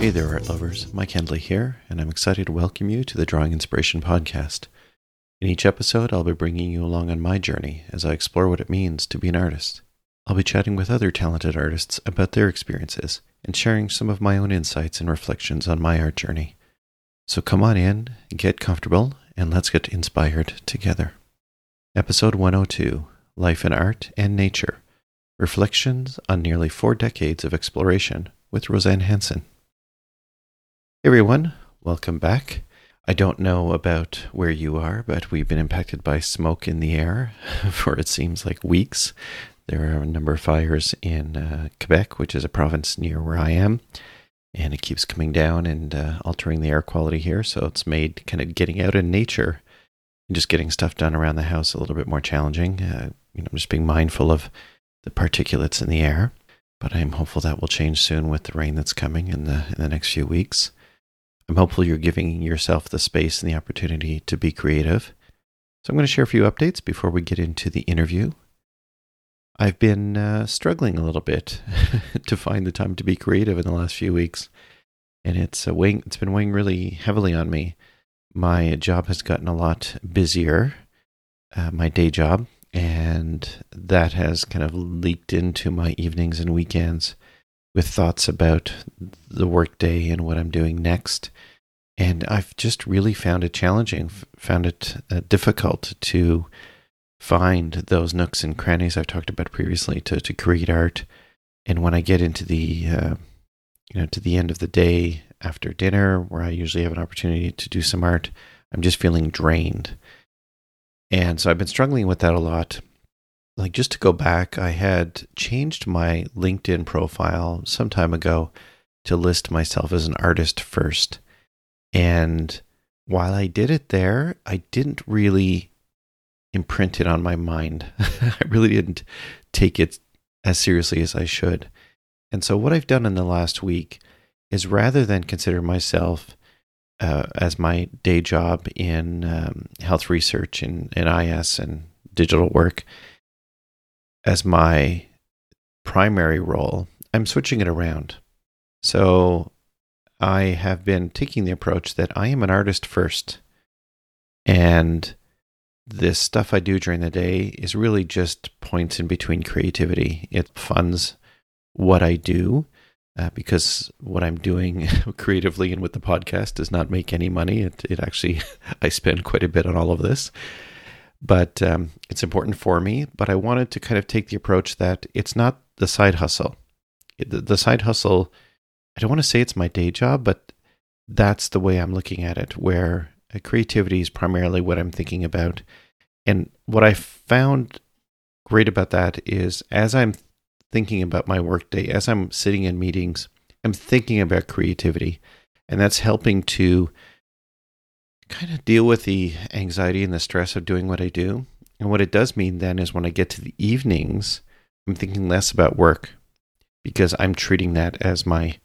Hey there, art lovers. Mike Hendley here, and I'm excited to welcome you to the Drawing Inspiration Podcast. In each episode, I'll be bringing you along on my journey as I explore what it means to be an artist. I'll be chatting with other talented artists about their experiences and sharing some of my own insights and reflections on my art journey. So come on in, get comfortable, and let's get inspired together. Episode 102 Life in Art and Nature Reflections on Nearly Four Decades of Exploration with Roseann Hanson. Everyone, welcome back. I don't know about where you are, but we've been impacted by smoke in the air for it seems like weeks. There are a number of fires in uh, Quebec, which is a province near where I am, and it keeps coming down and uh, altering the air quality here. So it's made kind of getting out in nature and just getting stuff done around the house a little bit more challenging. Uh, you know, just being mindful of the particulates in the air. But I'm hopeful that will change soon with the rain that's coming in the in the next few weeks. I'm hopeful you're giving yourself the space and the opportunity to be creative. So I'm going to share a few updates before we get into the interview. I've been uh, struggling a little bit to find the time to be creative in the last few weeks, and it's uh, weighing, it's been weighing really heavily on me. My job has gotten a lot busier, uh, my day job, and that has kind of leaked into my evenings and weekends with thoughts about the workday and what I'm doing next. And I've just really found it challenging, found it uh, difficult to find those nooks and crannies I've talked about previously to, to create art. And when I get into the, uh, you know, to the end of the day after dinner, where I usually have an opportunity to do some art, I'm just feeling drained. And so I've been struggling with that a lot. Like just to go back, I had changed my LinkedIn profile some time ago to list myself as an artist first. And while I did it there, I didn't really imprint it on my mind. I really didn't take it as seriously as I should. And so, what I've done in the last week is rather than consider myself uh, as my day job in um, health research and, and IS and digital work as my primary role, I'm switching it around. So, I have been taking the approach that I am an artist first. And this stuff I do during the day is really just points in between creativity. It funds what I do uh, because what I'm doing creatively and with the podcast does not make any money. It, it actually, I spend quite a bit on all of this, but um, it's important for me. But I wanted to kind of take the approach that it's not the side hustle. The, the side hustle, I don't want to say it's my day job, but that's the way I'm looking at it, where uh, creativity is primarily what I'm thinking about. And what I found great about that is as I'm thinking about my workday, as I'm sitting in meetings, I'm thinking about creativity. And that's helping to kind of deal with the anxiety and the stress of doing what I do. And what it does mean then is when I get to the evenings, I'm thinking less about work because I'm treating that as my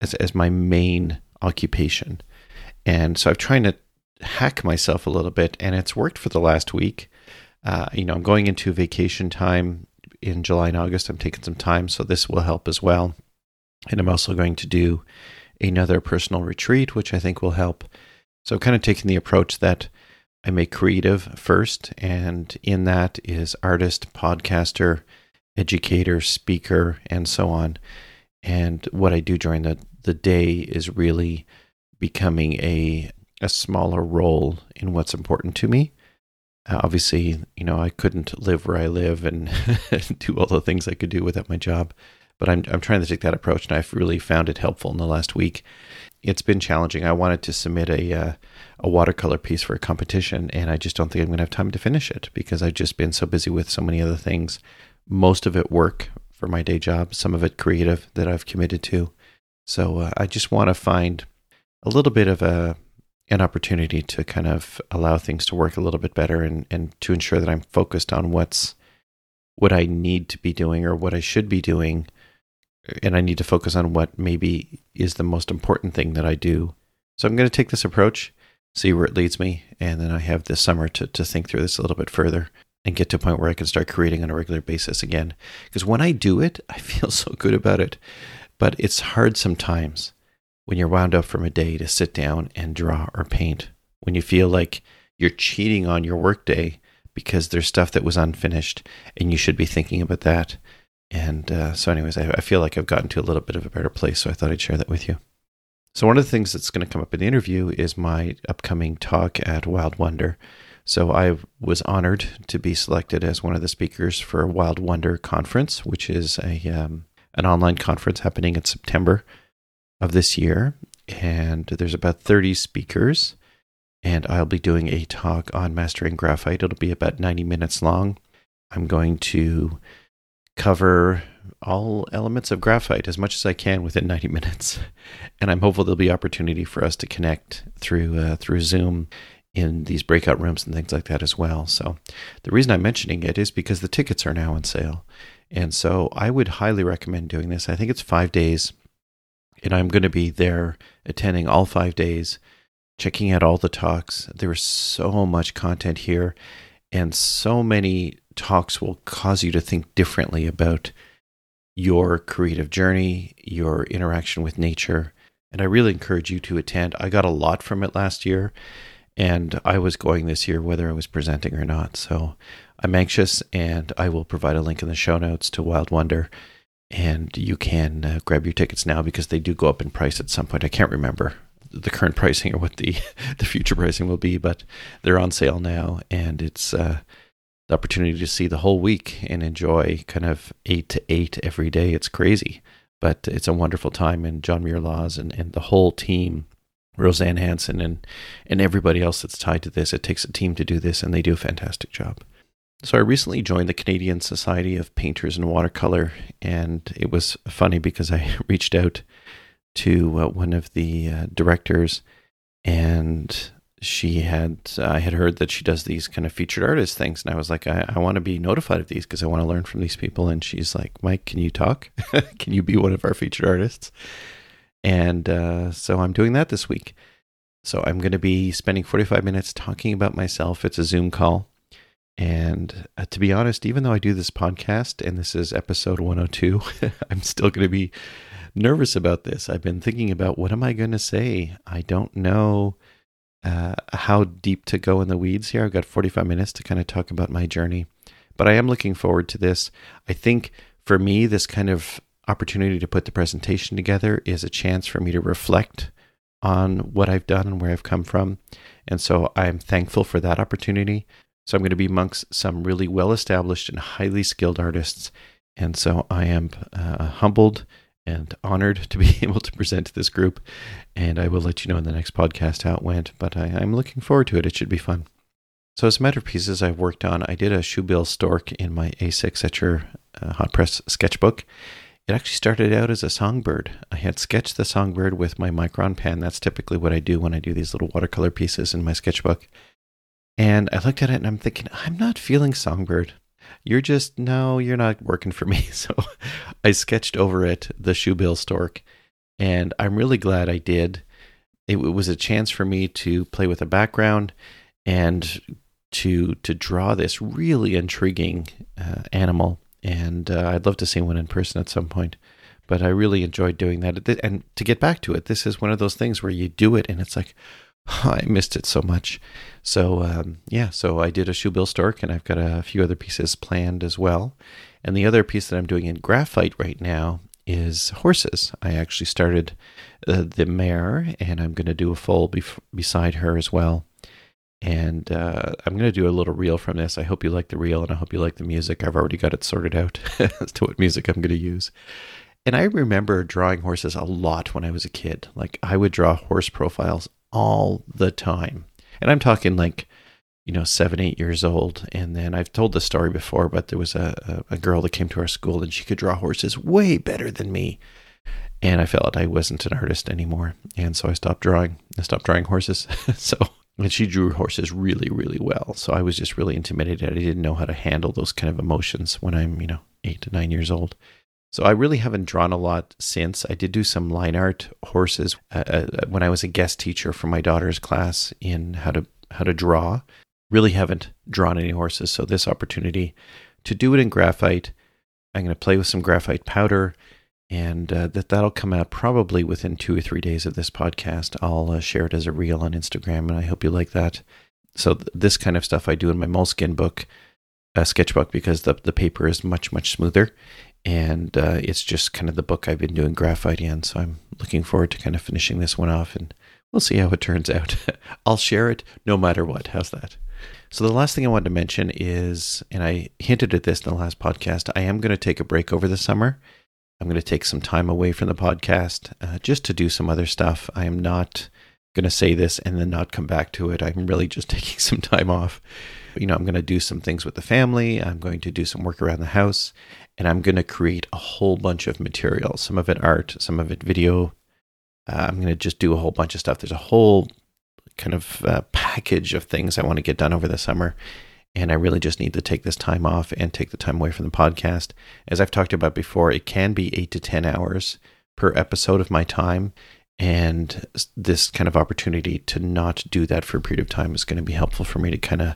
as, as my main occupation. And so I'm trying to hack myself a little bit, and it's worked for the last week. Uh, you know, I'm going into vacation time in July and August. I'm taking some time, so this will help as well. And I'm also going to do another personal retreat, which I think will help. So, I'm kind of taking the approach that I make creative first, and in that is artist, podcaster, educator, speaker, and so on. And what I do during the, the day is really becoming a a smaller role in what's important to me. Uh, obviously, you know, I couldn't live where I live and do all the things I could do without my job, but I'm I'm trying to take that approach, and I've really found it helpful in the last week. It's been challenging. I wanted to submit a uh, a watercolor piece for a competition, and I just don't think I'm going to have time to finish it because I've just been so busy with so many other things. Most of it work for my day job, some of it creative that I've committed to. So uh, I just want to find a little bit of a an opportunity to kind of allow things to work a little bit better and, and to ensure that I'm focused on what's what I need to be doing or what I should be doing. And I need to focus on what maybe is the most important thing that I do. So I'm going to take this approach, see where it leads me, and then I have this summer to, to think through this a little bit further and get to a point where I can start creating on a regular basis again. Because when I do it, I feel so good about it. But it's hard sometimes when you're wound up from a day to sit down and draw or paint. When you feel like you're cheating on your workday because there's stuff that was unfinished and you should be thinking about that. And uh, so, anyways, I, I feel like I've gotten to a little bit of a better place. So I thought I'd share that with you. So, one of the things that's going to come up in the interview is my upcoming talk at Wild Wonder. So, I was honored to be selected as one of the speakers for Wild Wonder Conference, which is a um, an online conference happening in September of this year. And there's about 30 speakers. And I'll be doing a talk on mastering graphite. It'll be about 90 minutes long. I'm going to cover all elements of graphite as much as I can within 90 minutes. And I'm hopeful there'll be opportunity for us to connect through uh, through Zoom in these breakout rooms and things like that as well. So the reason I'm mentioning it is because the tickets are now on sale. And so I would highly recommend doing this. I think it's 5 days and I'm going to be there attending all 5 days, checking out all the talks. There is so much content here and so many talks will cause you to think differently about your creative journey, your interaction with nature. And I really encourage you to attend. I got a lot from it last year, and I was going this year whether I was presenting or not. So I'm anxious, and I will provide a link in the show notes to Wild Wonder. And you can uh, grab your tickets now because they do go up in price at some point. I can't remember the current pricing or what the the future pricing will be, but they're on sale now, and it's uh, the opportunity to see the whole week and enjoy kind of eight to eight every day. It's crazy, but it's a wonderful time. And John Muir Laws and, and the whole team, Roseann Hanson and, and everybody else that's tied to this, it takes a team to do this, and they do a fantastic job. So I recently joined the Canadian Society of Painters and Watercolor, and it was funny because I reached out to uh, one of the uh, directors and she had I had heard that she does these kind of featured artist things, and I was like, I, I want to be notified of these because I want to learn from these people. And she's like, Mike, can you talk? can you be one of our featured artists? And uh, so I'm doing that this week. So I'm going to be spending 45 minutes talking about myself. It's a Zoom call. And uh, to be honest, even though I do this podcast and this is episode 102, I'm still going to be nervous about this. I've been thinking about what am I going to say? I don't know uh, how deep to go in the weeds here. I've got 45 minutes to kind of talk about my journey, but I am looking forward to this. I think for me, this kind of opportunity to put the presentation together is a chance for me to reflect on what I've done and where I've come from. And so I'm thankful for that opportunity. So I'm going to be amongst some really well established and highly skilled artists. And so I am uh, humbled and honored to be able to present to this group. And I will let you know in the next podcast how it went, but I, am looking forward to it. It should be fun. So, as a matter of pieces I've worked on, I did a shoebill stork in my A6 Etchr uh, hot press sketchbook. It actually started out as a songbird. I had sketched the songbird with my micron pen. That's typically what I do when I do these little watercolor pieces in my sketchbook. And I looked at it and I'm thinking, I'm not feeling songbird you're just no, you're not working for me. So I sketched over it the shoebill stork, and I'm really glad I did. It, was a chance for me to play with a background and to to draw this really intriguing uh, animal. And uh, I'd love to see one in person at some point. But I really enjoyed doing that. And to get back to it, this is one of those things where you do it and it's like, I missed it so much. So um, yeah, so I did a shoebill stork, and I've got a few other pieces planned as well. And the other piece that I'm doing in graphite right now is horses. I actually started uh, the mare, and I'm going to do a foal bef- beside her as well. And uh, I'm going to do a little reel from this. I hope you like the reel, and I hope you like the music. I've already got it sorted out as to what music I'm going to use. And I remember drawing horses a lot when I was a kid. Like I would draw horse profiles all the time. And I'm talking like, you know, seven, eight years old. And then I've told the story before, but there was a, a, girl that came to our school and she could draw horses way better than me. And I felt I wasn't an artist anymore. And so I stopped drawing. I stopped drawing horses. so, and she drew horses really, really well. So I was just really intimidated. I didn't know how to handle those kind of emotions when I'm, you know, eight to nine years old. So I really haven't drawn a lot since. I did do some line art horses uh, uh, when I was a guest teacher for my daughter's class in how to how to draw. Really haven't drawn any horses, so this opportunity to do it in graphite. I'm going to play with some graphite powder and uh, that that'll come out probably within two or three days of this podcast. I'll uh, share it as a reel on Instagram, and I hope you like that. So th- this kind of stuff I do in my Moleskine book, uh, sketchbook, because the the paper is much much smoother, and uh, it's just kind of the book I've been doing graphite in. So I'm looking forward to kind of finishing this one off, and we'll see how it turns out. I'll share it no matter what. How's that? So the last thing I wanted to mention is, and I hinted at this in the last podcast, I am going to take a break over the summer. I'm going to take some time away from the podcast uh, just to do some other stuff. I am not going to say this and then not come back to it. I'm really just taking some time off. You know, I'm going to do some things with the family. I'm going to do some work around the house, and I'm going to create a whole bunch of material. Some of it art, some of it video. Uh, I'm going to just do a whole bunch of stuff. There's a whole kind of uh, package of things I want to get done over the summer. And I really just need to take this time off and take the time away from the podcast. As I've talked about before, it can be eight to 10 hours per episode of my time. And this kind of opportunity to not do that for a period of time is going to be helpful for me to kind of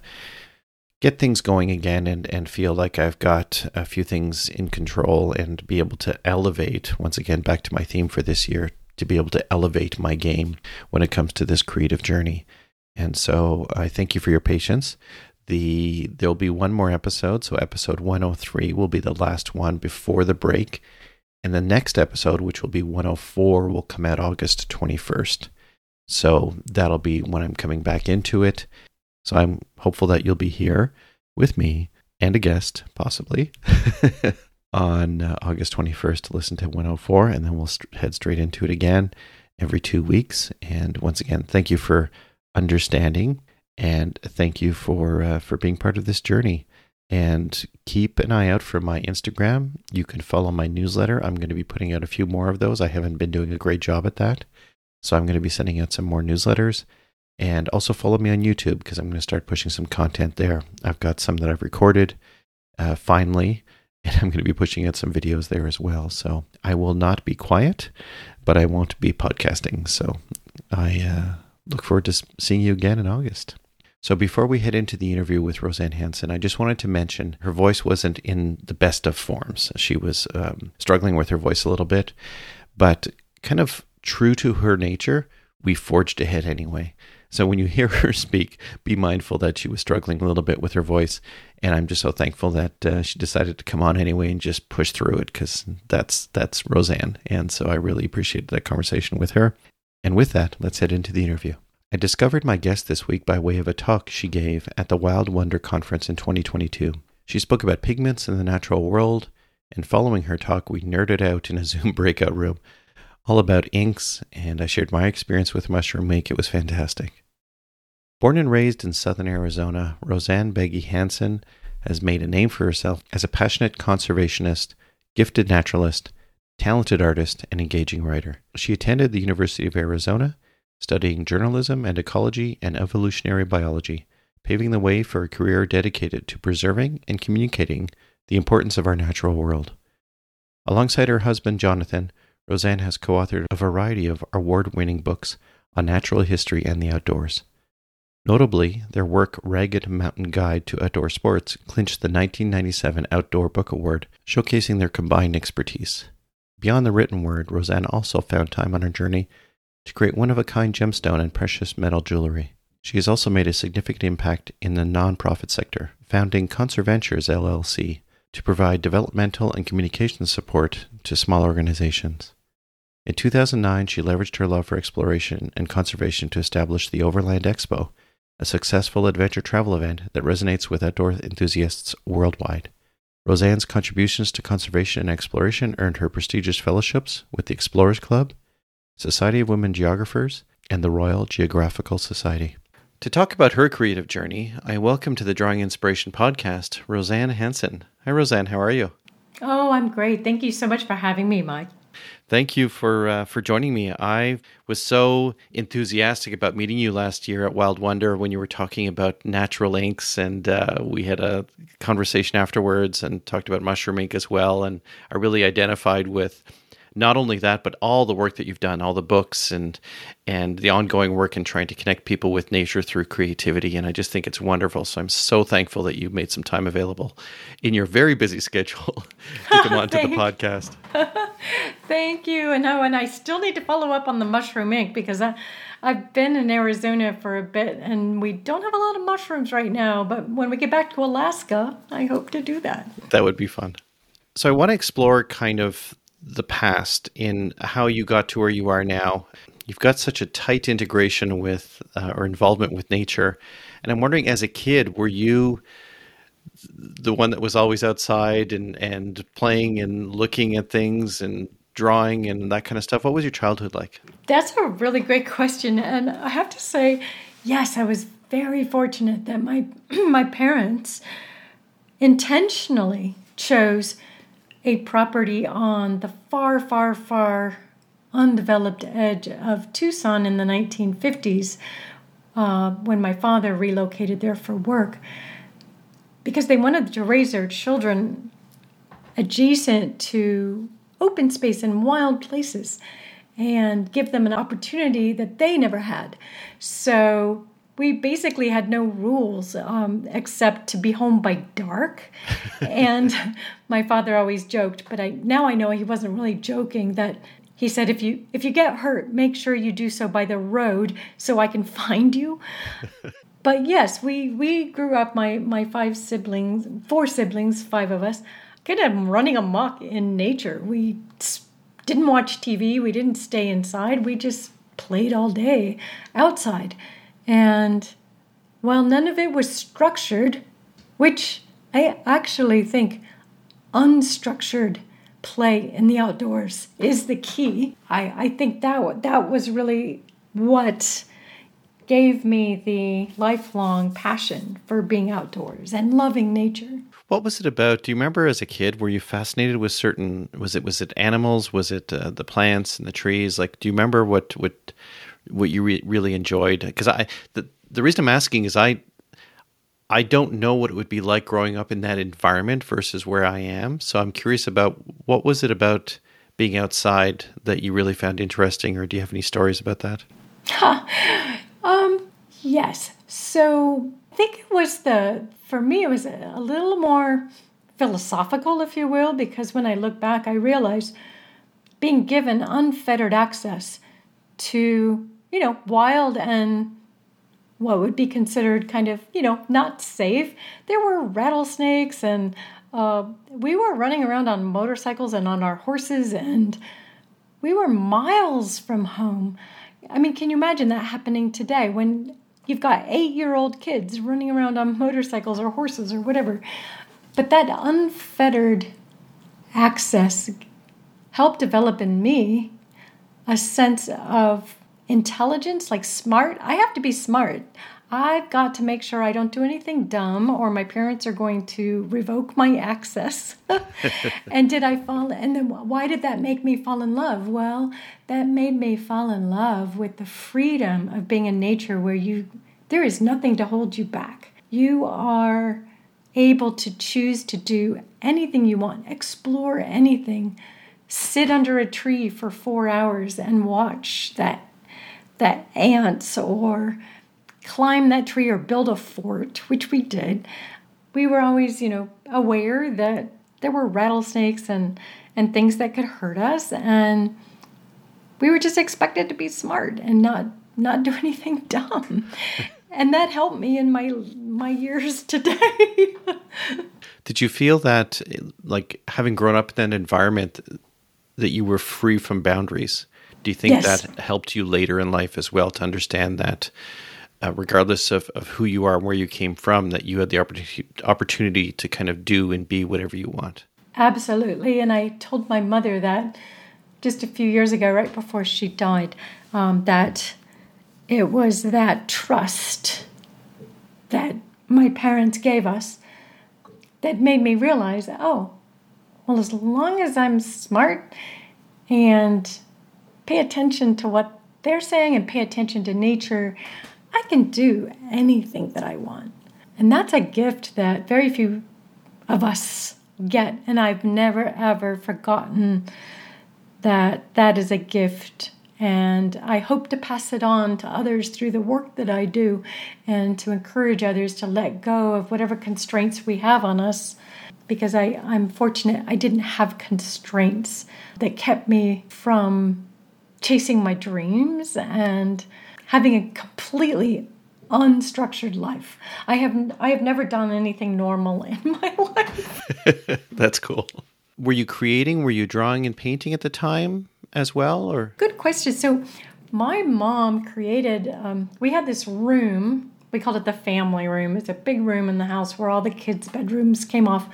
get things going again and, and feel like I've got a few things in control and be able to elevate, once again, back to my theme for this year, to be able to elevate my game when it comes to this creative journey. And so I thank you for your patience. The there'll be one more episode, so episode 103 will be the last one before the break. And the next episode, which will be 104, will come out August 21st. So that'll be when I'm coming back into it. So I'm hopeful that you'll be here with me and a guest, possibly, on uh, August 21st to listen to 104. And then we'll st- head straight into it again every two weeks. And once again, thank you for understanding and thank you for uh, for being part of this journey. And keep an eye out for my Instagram. You can follow my newsletter. I'm going to be putting out a few more of those. I haven't been doing a great job at that. So I'm going to be sending out some more newsletters. And also follow me on YouTube because I'm going to start pushing some content there. I've got some that I've recorded uh, finally, and I'm going to be pushing out some videos there as well. So I will not be quiet, but I won't be podcasting. So I uh, look forward to seeing you again in August. So before we head into the interview with Roseann Hanson, I just wanted to mention her voice wasn't in the best of forms. She was um, struggling with her voice a little bit, but kind of true to her nature, we forged ahead anyway. So when you hear her speak, be mindful that she was struggling a little bit with her voice. And I'm just so thankful that uh, she decided to come on anyway and just push through it because that's that's Roseann. And so I really appreciated that conversation with her. And with that, let's head into the interview. I discovered my guest this week by way of a talk she gave at the Wild Wonder Conference in 2022. She spoke about pigments in the natural world, and following her talk, we nerded out in a Zoom breakout room all about inks, and I shared my experience with mushroom make. It was fantastic. Born and raised in southern Arizona, Roseann Beggy Hanson has made a name for herself as a passionate conservationist, gifted naturalist, talented artist, and engaging writer. She attended the University of Arizona studying journalism and ecology and evolutionary biology, paving the way for a career dedicated to preserving and communicating the importance of our natural world. Alongside her husband Jonathan, Roseann has co authored a variety of award winning books on natural history and the outdoors. Notably, their work Ragged Mountain Guide to Outdoor Sports clinched the 1997 Outdoor Book Award, showcasing their combined expertise. Beyond the written word, Roseann also found time on her journey to create one of a kind gemstone and precious metal jewelry. She has also made a significant impact in the nonprofit sector, founding Conserventures LLC to provide developmental and communication support to small organizations. In 2009, she leveraged her love for exploration and conservation to establish the Overland Expo, a successful adventure travel event that resonates with outdoor enthusiasts worldwide. Roseann's contributions to conservation and exploration earned her prestigious fellowships with the Explorers Club Society of Women Geographers, and the Royal Geographical Society. To talk about her creative journey, I welcome to the Drawing Inspiration podcast Roseann Hanson. Hi, Roseann. How are you? Oh, I'm great. Thank you so much for having me, Mike. Thank you for uh, for joining me. I was so enthusiastic about meeting you last year at Wild Wonder when you were talking about natural inks, and uh, we had a conversation afterwards and talked about mushroom ink as well. And I really identified with not only that, but all the work that you've done, all the books and and the ongoing work in trying to connect people with nature through creativity. And I just think it's wonderful. So I'm so thankful that you made some time available in your very busy schedule to come onto the podcast. Thank you. And oh, and I still need to follow up on the mushroom ink because I I've been in Arizona for a bit and we don't have a lot of mushrooms right now, but when we get back to Alaska, I hope to do that. That would be fun. So I want to explore kind of the past in how you got to where you are now. You've got such a tight integration with uh, or involvement with nature. And I'm wondering, as a kid, were you the one that was always outside and, and playing and looking at things and drawing and that kind of stuff? What was your childhood like? That's a really great question. And I have to say, yes, I was very fortunate that my, my parents intentionally chose a property on the far, far, far undeveloped edge of Tucson in the 1950s uh, when my father relocated there for work because they wanted to raise their children adjacent to open space and wild places and give them an opportunity that they never had. So we basically had no rules um, except to be home by dark. and my father always joked, but I now I know he wasn't really joking that he said if you if you get hurt, make sure you do so by the road so I can find you. but yes, we we grew up my my five siblings, four siblings, five of us, kind of running amok in nature. We didn't watch TV, we didn't stay inside, we just played all day outside. And while none of it was structured, which I actually think unstructured play in the outdoors is the key. I, I think that that was really what gave me the lifelong passion for being outdoors and loving nature. What was it about? Do you remember as a kid were you fascinated with certain was it was it animals, was it uh, the plants and the trees? Like do you remember what what what you re- really enjoyed? Because I the the reason I'm asking is I I don't know what it would be like growing up in that environment versus where I am. So I'm curious about what was it about being outside that you really found interesting, or do you have any stories about that? um, yes. So I think it was the for me it was a, a little more philosophical, if you will, because when I look back, I realize being given unfettered access to you know, wild and what would be considered kind of, you know, not safe. There were rattlesnakes, and uh, we were running around on motorcycles and on our horses, and we were miles from home. I mean, can you imagine that happening today when you've got eight year old kids running around on motorcycles or horses or whatever? But that unfettered access helped develop in me a sense of intelligence, like smart, I have to be smart. I've got to make sure I don't do anything dumb or my parents are going to revoke my access. and did I fall and then why did that make me fall in love? Well, that made me fall in love with the freedom of being in nature where you there is nothing to hold you back. You are able to choose to do anything you want, explore anything, sit under a tree for 4 hours and watch that the ants or climb that tree or build a fort, which we did, we were always, you know, aware that there were rattlesnakes and and things that could hurt us and we were just expected to be smart and not not do anything dumb. and that helped me in my my years today. Did you feel that like having grown up in that environment that you were free from boundaries? Do you think yes. that helped you later in life as well to understand that, uh, regardless of, of who you are and where you came from, that you had the opportunity, opportunity to kind of do and be whatever you want? Absolutely. And I told my mother that just a few years ago, right before she died, um, that it was that trust that my parents gave us that made me realize oh, well, as long as I'm smart and pay attention to what they're saying and pay attention to nature, I can do anything that I want. And that's a gift that very few of us get. And I've never, ever forgotten that that is a gift and I hope to pass it on to others through the work that I do and to encourage others to let go of whatever constraints we have on us. Because I, I'm fortunate I didn't have constraints that kept me from chasing my dreams and having a completely unstructured life. I have I have never done anything normal in my life. That's cool. Were you creating? Were you drawing and painting at the time? as well, or good question. So, my mom created. Um, we had this room. We called it the family room. It's a big room in the house where all the kids' bedrooms came off,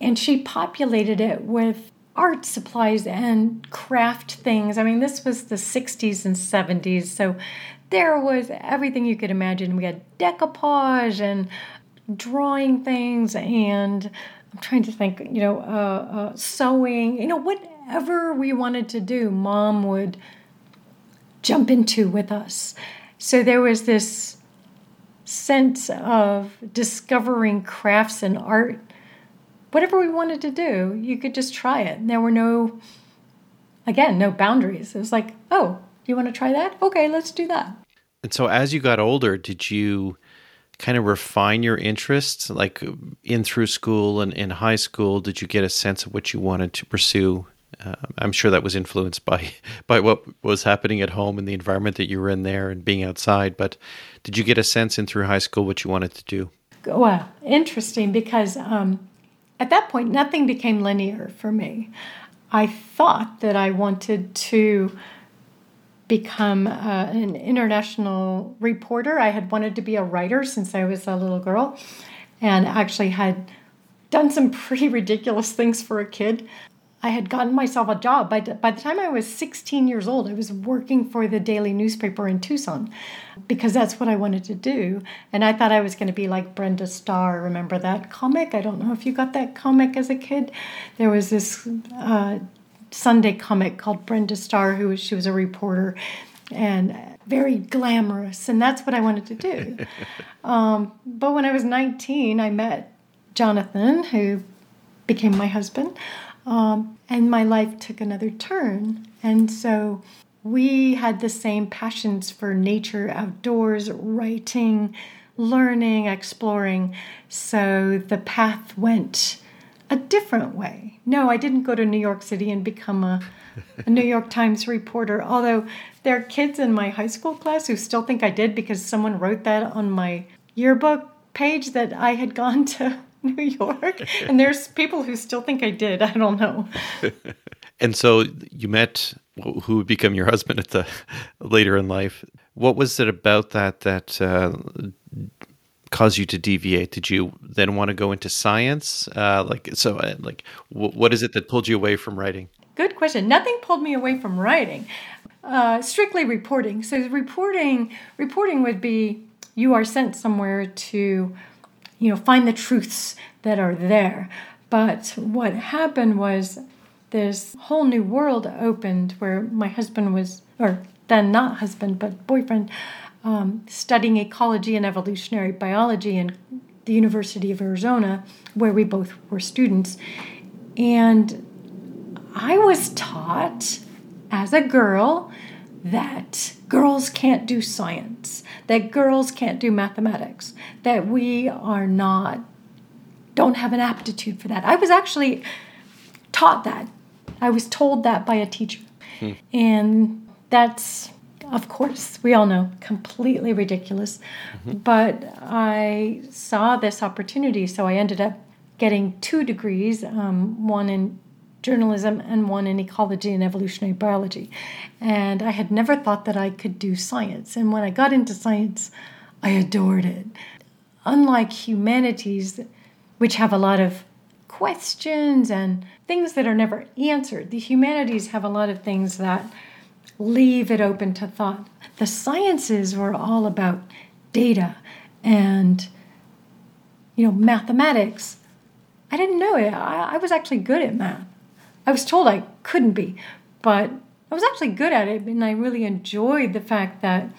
and she populated it with art supplies and craft things. I mean, this was the 60s and 70s, so there was everything you could imagine. We had decoupage and drawing things and I'm trying to think, you know, uh, uh, sewing, you know, whatever we wanted to do, mom would jump into with us. So there was this sense of discovering crafts and art. Whatever we wanted to do, you could just try it. And there were no, again, no boundaries. It was like, oh, you want to try that? Okay, let's do that. And so as you got older, did you kind of refine your interests like in through school and in high school did you get a sense of what you wanted to pursue uh, I'm sure that was influenced by by what was happening at home and the environment that you were in there and being outside. But did you get a sense in through high school what you wanted to do? Well, interesting because um, at that point nothing became linear for me. I thought that I wanted to become uh, an international reporter. I had wanted to be a writer since I was a little girl, and actually had done some pretty ridiculous things for a kid. I had gotten myself a job. By, by the time I was 16 years old, I was working for the daily newspaper in Tucson because that's what I wanted to do. And I thought I was going to be like Brenda Starr. Remember that comic? I don't know if you got that comic as a kid. There was this uh, Sunday comic called Brenda Starr, who was, she was a reporter and very glamorous. And that's what I wanted to do. um, but when I was 19, I met Jonathan, who became my husband. Um, and my life took another turn. And so we had the same passions for nature, outdoors, writing, learning, exploring. So the path went a different way. No, I didn't go to New York City and become a, a New York Times reporter, although there are kids in my high school class who still think I did because someone wrote that on my yearbook page that I had gone to New York. And there's people who still think I did. I don't know. and so you met who would become your husband at the later in life. What was it about that that uh, caused you to deviate? Did you then want to go into science? Uh, like so, uh, like w- what is it that pulled you away from writing? Good question. Nothing pulled me away from writing. Uh, strictly reporting. So reporting, reporting would be you are sent somewhere to you know, find the truths that are there. But what happened was this whole new world opened where my husband was, or then not husband, but boyfriend, um, studying ecology and evolutionary biology in the University of Arizona, where we both were students. And I was taught as a girl that girls can't do science, that girls can't do mathematics, that we are not, don't have an aptitude for that. I was actually taught that. I was told that by a teacher. Hmm. And that's, of course, we all know, completely ridiculous. Mm-hmm. But I saw this opportunity, so I ended up getting two degrees um, one in journalism and one in ecology and evolutionary biology. And I had never thought that I could do science. And when I got into science, I adored it. Unlike humanities, which have a lot of questions and things that are never answered, the humanities have a lot of things that leave it open to thought. The sciences were all about data and you know mathematics. I didn't know it. I, I was actually good at math. I was told I couldn't be, but I was actually good at it, and I really enjoyed the fact that it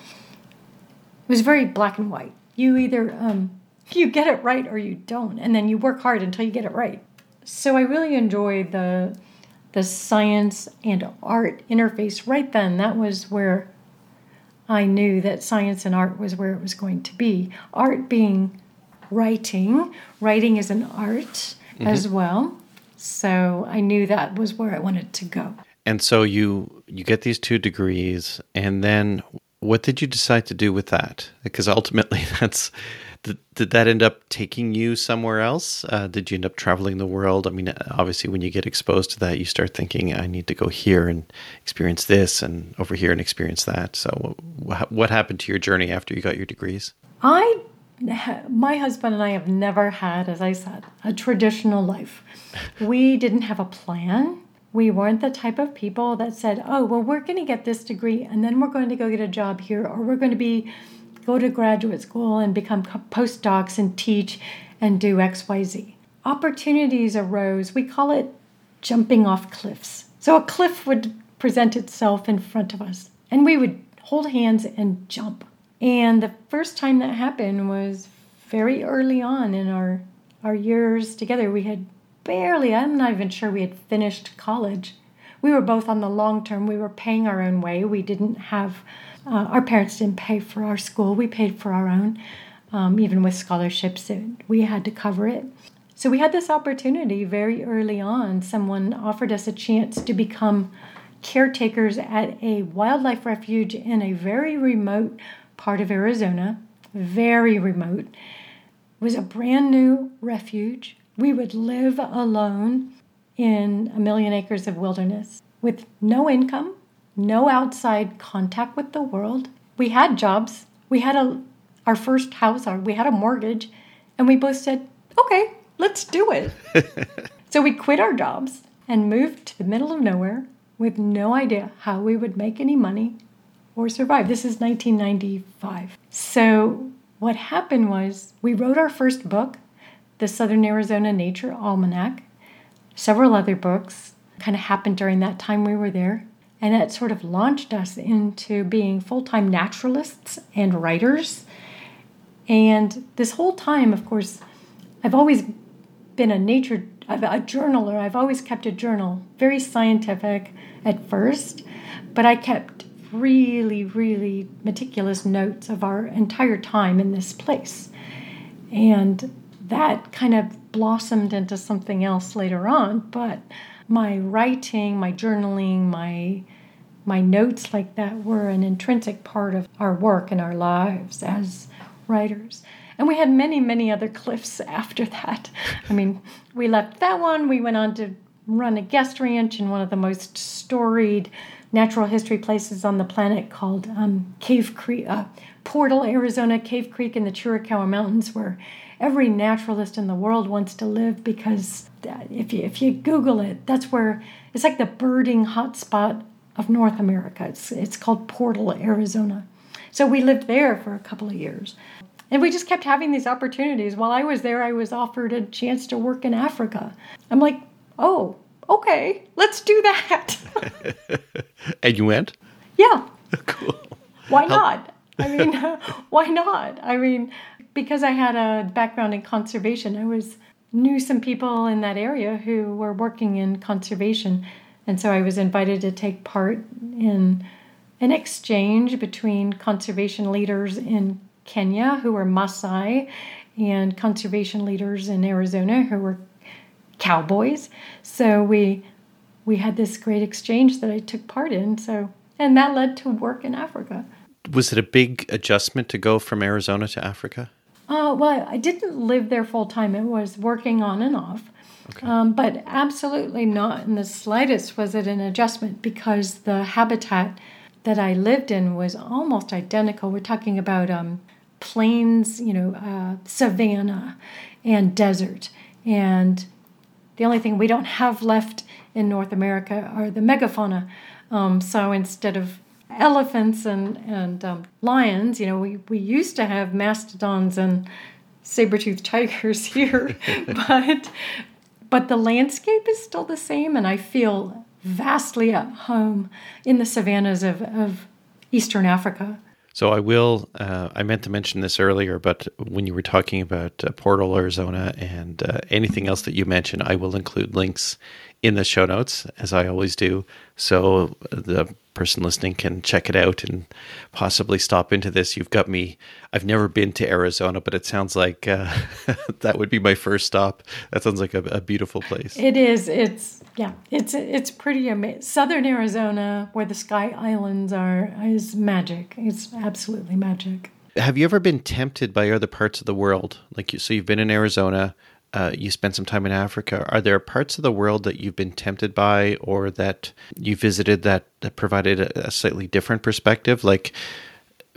was very black and white. You either um, you get it right or you don't, and then you work hard until you get it right. So I really enjoyed the the science and art interface right then. That was where I knew that science and art was where it was going to be. Art being writing, writing is an art mm-hmm. as well. So I knew that was where I wanted to go. And so you you get these two degrees and then what did you decide to do with that? Because ultimately that's did, did that end up taking you somewhere else? Uh, did you end up traveling the world? I mean, obviously, when you get exposed to that, you start thinking, I need to go here and experience this, and over here and experience that. So, what, what happened to your journey after you got your degrees? I, my husband and I have never had, as I said, a traditional life. we didn't have a plan. We weren't the type of people that said, oh, well, we're going to get this degree and then we're going to go get a job here, or we're going to be go to graduate school and become postdocs and teach and do XYZ. Opportunities arose. We call it jumping off cliffs. So a cliff would present itself in front of us, and we would hold hands and jump. And the first time that happened was very early on in our our years together. We had barely, I'm not even sure we had finished college. We were both on the long term. We were paying our own way. We didn't have uh, our parents didn't pay for our school, we paid for our own. Um, even with scholarships, it, we had to cover it. So we had this opportunity very early on. Someone offered us a chance to become caretakers at a wildlife refuge in a very remote part of Arizona, very remote. Was a brand new refuge. We would live alone in a million acres of wilderness with no income, no outside contact with the world. We had jobs. We had a our first house, our, we had a mortgage, and we both said, "Okay, let's do it." so we quit our jobs and moved to the middle of nowhere with no idea how we would make any money or survive. This is 1995. So what happened was we wrote our first book, the Southern Arizona Nature Almanac. Several other books kind of happened during that time we were there. And that sort of launched us into being full time naturalists and writers. And this whole time, of course, I've always been a nature, a journaler. I've always kept a journal, very scientific at first, but I kept really, really meticulous notes of our entire time in this place. And that kind of blossomed into something else later on. But my writing, my journaling, my my notes like that were an intrinsic part of our work and our lives as writers. And we had many, many other cliffs after that. I mean, we left that one, we went on to run a guest ranch in one of the most storied natural history places on the planet called um, Cave Creek, uh, Portal, Arizona, Cave Creek in the Chiricahua Mountains, where every naturalist in the world wants to live because if you, if you Google it, that's where it's like the birding hotspot of North America. It's, it's called Portal, Arizona. So we lived there for a couple of years. And we just kept having these opportunities. While I was there, I was offered a chance to work in Africa. I'm like, oh, okay, let's do that. and you went? Yeah. cool. Why not? I mean, why not? I mean, because I had a background in conservation, I was knew some people in that area who were working in conservation and so I was invited to take part in an exchange between conservation leaders in Kenya, who were Maasai, and conservation leaders in Arizona, who were cowboys. So we we had this great exchange that I took part in. So and that led to work in Africa. Was it a big adjustment to go from Arizona to Africa? Uh, well, I didn't live there full time. It was working on and off. Okay. Um, but absolutely not in the slightest was it an adjustment because the habitat that I lived in was almost identical. We're talking about um, plains, you know, uh, savanna and desert. And the only thing we don't have left in North America are the megafauna. Um, so instead of elephants and, and um, lions, you know, we, we used to have mastodons and saber-toothed tigers here, but but the landscape is still the same, and I feel vastly at home in the savannas of, of Eastern Africa. So I will. Uh, I meant to mention this earlier, but when you were talking about uh, Portal, Arizona, and uh, anything else that you mentioned, I will include links in the show notes, as I always do, so the person listening can check it out and possibly stop into this. You've got me. I've never been to Arizona, but it sounds like uh, that would be my first stop. That sounds like a, a beautiful place. It is. It's yeah. It's it's pretty amazing. Southern Arizona, where the Sky Islands are, is magic. It's absolutely magic. Have you ever been tempted by other parts of the world? Like you, so you've been in Arizona. Uh, you spent some time in Africa. Are there parts of the world that you've been tempted by, or that you visited that, that provided a, a slightly different perspective, like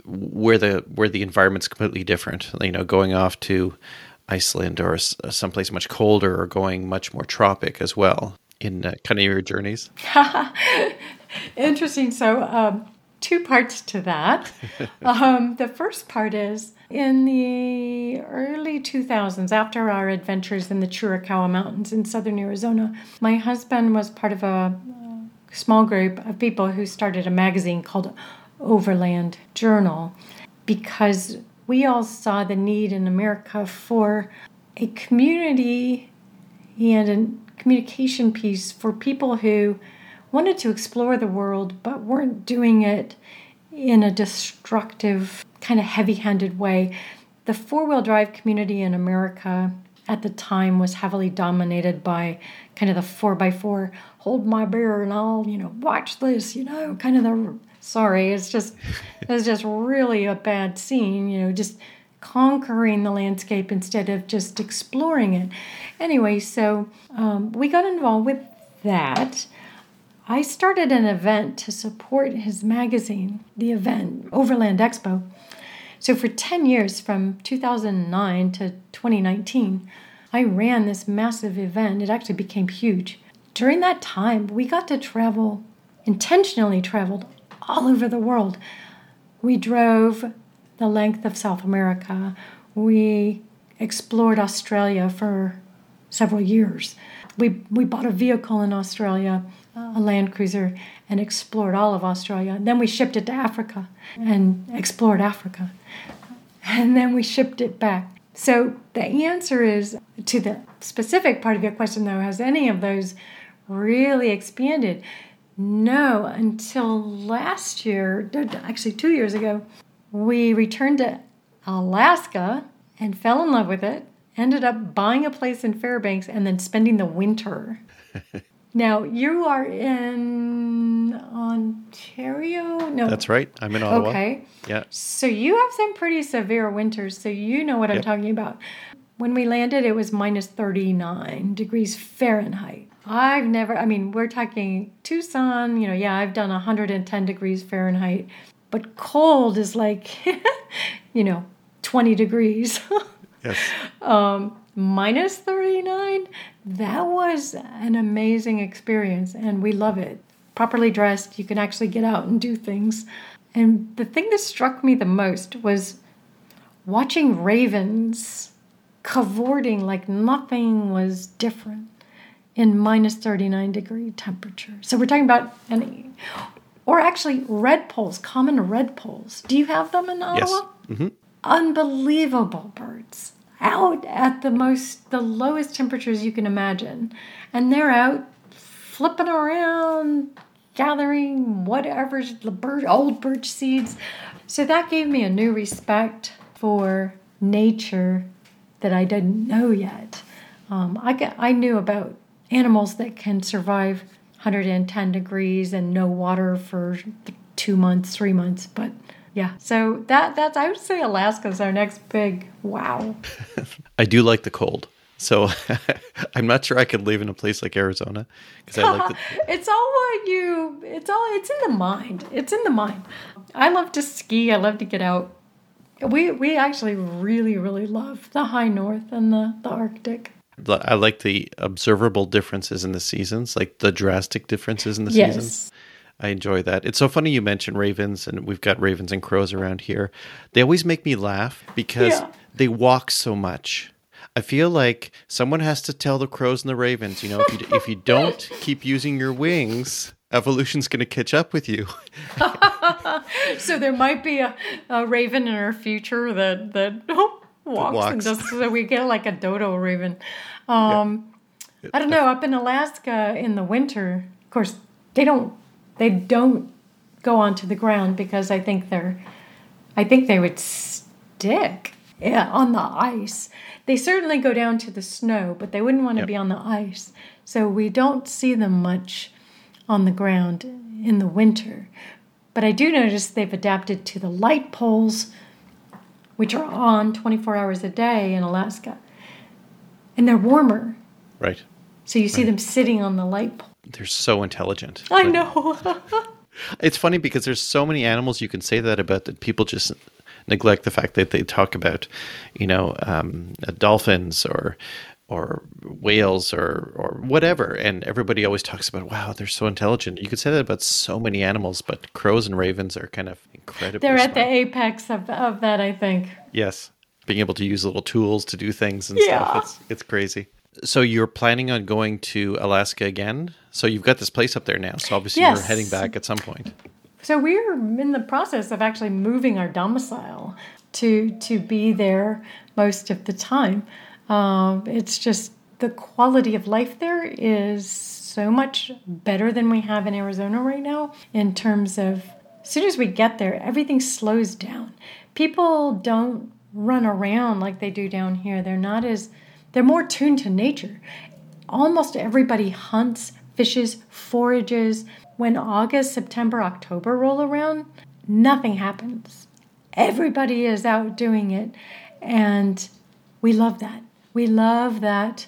where the where the environment's completely different? You know, going off to Iceland or someplace much colder, or going much more tropic as well in uh, kind of your journeys. Interesting. So. Um, two parts to that. um, the first part is in the early 2000s, after our adventures in the Chiricahua Mountains in southern Arizona, my husband was part of a uh, small group of people who started a magazine called Overland Journal because we all saw the need in America for a community and a communication piece for people who wanted to explore the world but weren't doing it in a destructive, kind of heavy handed way. The four wheel drive community in America at the time was heavily dominated by kind of the 4x4 hold my beer and I'll, you know, watch this, you know, kind of the sorry, it's just it's just really a bad scene, you know, just conquering the landscape instead of just exploring it. Anyway, so um, we got involved with that. I started an event to support his magazine, the event, Overland Expo. So for 10 years, from 2009 to 2019, I ran this massive event. It actually became huge. During that time, we got to travel, intentionally traveled all over the world. We drove the length of South America. We explored Australia for several years. We, we bought a vehicle in Australia a Land Cruiser and explored all of Australia. And then we shipped it to Africa and explored Africa. And then we shipped it back. So the answer is to the specific part of your question, though, has any of those really expanded? No, until last year, actually two years ago, we returned to Alaska and fell in love with it, ended up buying a place in Fairbanks, and then spending the winter. Now you are in Ontario. No, that's right. I'm in Ottawa. Okay. Yeah. So you have some pretty severe winters. So you know what yep. I'm talking about. When we landed, it was minus 39 degrees Fahrenheit. I've never. I mean, we're talking Tucson. You know, yeah, I've done 110 degrees Fahrenheit, but cold is like, you know, 20 degrees. yes. Um, minus 39, that was an amazing experience and we love it. Properly dressed, you can actually get out and do things. And the thing that struck me the most was watching ravens cavorting like nothing was different in minus 39 degree temperature. So we're talking about any, or actually redpolls, common redpolls. Do you have them in Ottawa? Yes. Mm-hmm. Unbelievable birds out at the most the lowest temperatures you can imagine. And they're out flipping around gathering whatever the bird old birch seeds. So that gave me a new respect for nature that i didn't know yet. Um, I, I knew about animals that can survive 110 degrees and no water for two months three months but yeah. So that that's I would say Alaska's our next big wow. I do like the cold. So I'm not sure I could live in a place like Arizona because I like the- It's all what you it's all it's in the mind. It's in the mind. I love to ski. I love to get out. We we actually really really love the high north and the the Arctic. I like the observable differences in the seasons, like the drastic differences in the yes. seasons. I enjoy that. It's so funny you mentioned ravens, and we've got ravens and crows around here. They always make me laugh because yeah. they walk so much. I feel like someone has to tell the crows and the ravens, you know, if you, if you don't keep using your wings, evolution's going to catch up with you. so there might be a, a, raven in our future that that walks, walks. and does so we get like a dodo raven. Um, yeah. I don't know. Up in Alaska in the winter, of course, they don't they don't go onto the ground because I think they're I think they would stick yeah, on the ice. They certainly go down to the snow, but they wouldn't want to Yep. be on the ice. So we don't see them much on the ground in the winter. But I do notice they've adapted to the light poles, which are on 24 hours a day in Alaska. And they're warmer. Right. So you see them sitting on the light pole. They're so intelligent. I Like, know. It's funny because there's so many animals you can say that about that people just neglect the fact that they talk about, you know, um, dolphins or or whales or or whatever, and everybody always talks about, wow, they're so intelligent. You could say that about so many animals, but crows and ravens are kind of incredible They're at the apex of, of that, I think. yes, being able to use little tools to do things and Yeah. stuff. It's it's crazy. So you're planning on going to Alaska again? So you've got this place up there now. So obviously you're heading back at some point. So we're in the process of actually moving our domicile to to be there most of the time. Um, it's just the quality of life there is so much better than we have in Arizona right now in terms of as soon as we get there, everything slows down. People don't run around like they do down here. They're not as they're more tuned to nature almost everybody hunts, fishes, forages. When August, September, October roll around, nothing happens. Everybody is out doing it. And we love that. We love that.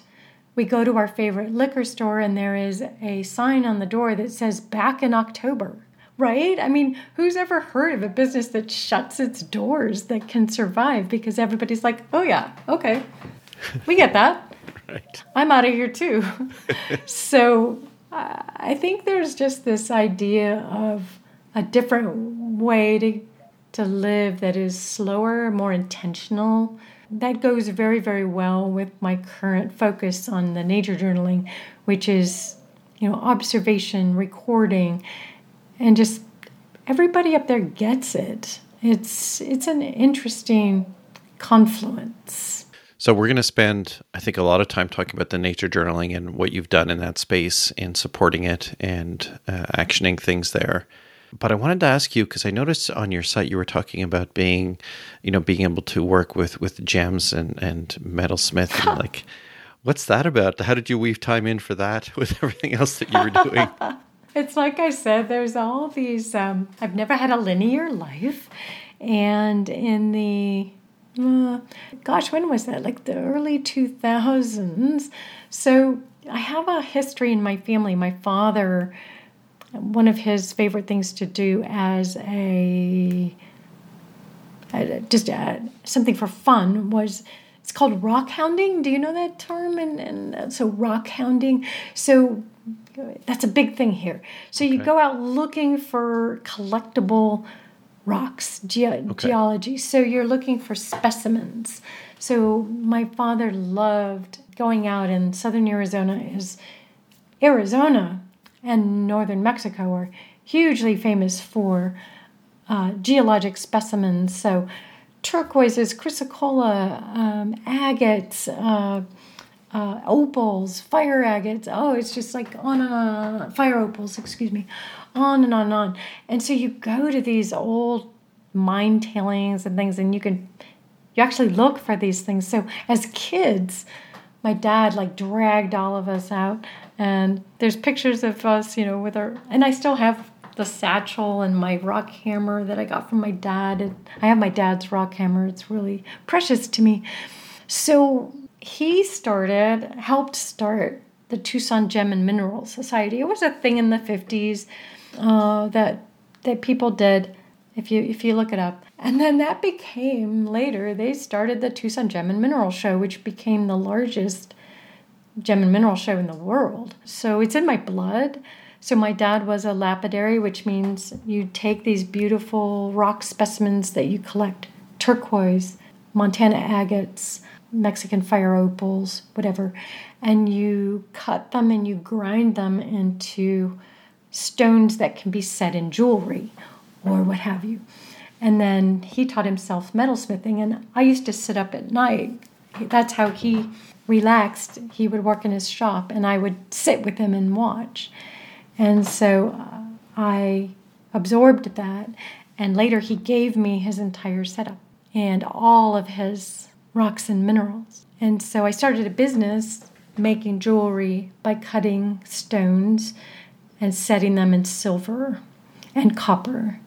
We go to our favorite liquor store and there is a sign on the door that says back in October. Right? I mean, who's ever heard of a business that shuts its doors that can survive because everybody's like, oh, yeah, okay, we get that. Right. I'm out of here too. so I think there's just this idea of a different way to to live that is slower, more intentional. That goes very, very well with my current focus on the nature journaling, which is, you know, observation, recording, and just everybody up there gets it. It's it's an interesting confluence. So we're going to spend, I think, a lot of time talking about the nature journaling and what you've done in that space in supporting it and uh, actioning things there. But I wanted to ask you because I noticed on your site you were talking about being, you know, being able to work with with gems and and metalsmith and like, what's that about? How did you weave time in for that with everything else that you were doing? It's like I said, there's all these. Um, I've never had a linear life. And in the, uh, gosh, when was that? Like the early 2000s. So I have a history in my family. My father, one of his favorite things to do as a, just uh, something for fun was it's called rock hounding. Do you know that term? And, and so rock hounding. So that's a big thing here. So you go out looking for collectible rocks, ge- geology. So you're looking for specimens. So my father loved going out in southern Arizona. Is Arizona and northern Mexico are hugely famous for uh, geologic specimens. So turquoises, chrysocolla, um, agates, uh, uh, opals, fire agates. Oh, it's just like on and on, and on. Fire opals, excuse me, on and on and on. And so you go to these old mine tailings and things, and you can you actually look for these things. So as kids, my dad like dragged all of us out, and there's pictures of us, you know, with our and I still have the satchel and my rock hammer that I got from my dad. And I have my dad's rock hammer. It's really precious to me. So he started, helped start the Tucson Gem and Mineral Society. It was a thing in the 50s uh, that that people did if you if you look it up. And then that became later they started the Tucson Gem and Mineral Show, which became the largest gem and mineral show in the world. So it's in my blood. So my dad was a lapidary, which means you take these beautiful rock specimens that you collect, turquoise, Montana agates, Mexican fire opals, whatever, and you cut them and you grind them into stones that can be set in jewelry or what have you. And then he taught himself metalsmithing, and I used to sit up at night. That's how he relaxed, he would work in his shop and I would sit with him and watch. And so uh, I absorbed that. And later he gave me his entire setup and all of his rocks and minerals. And so I started a business making jewelry by cutting stones and setting them in silver and copper.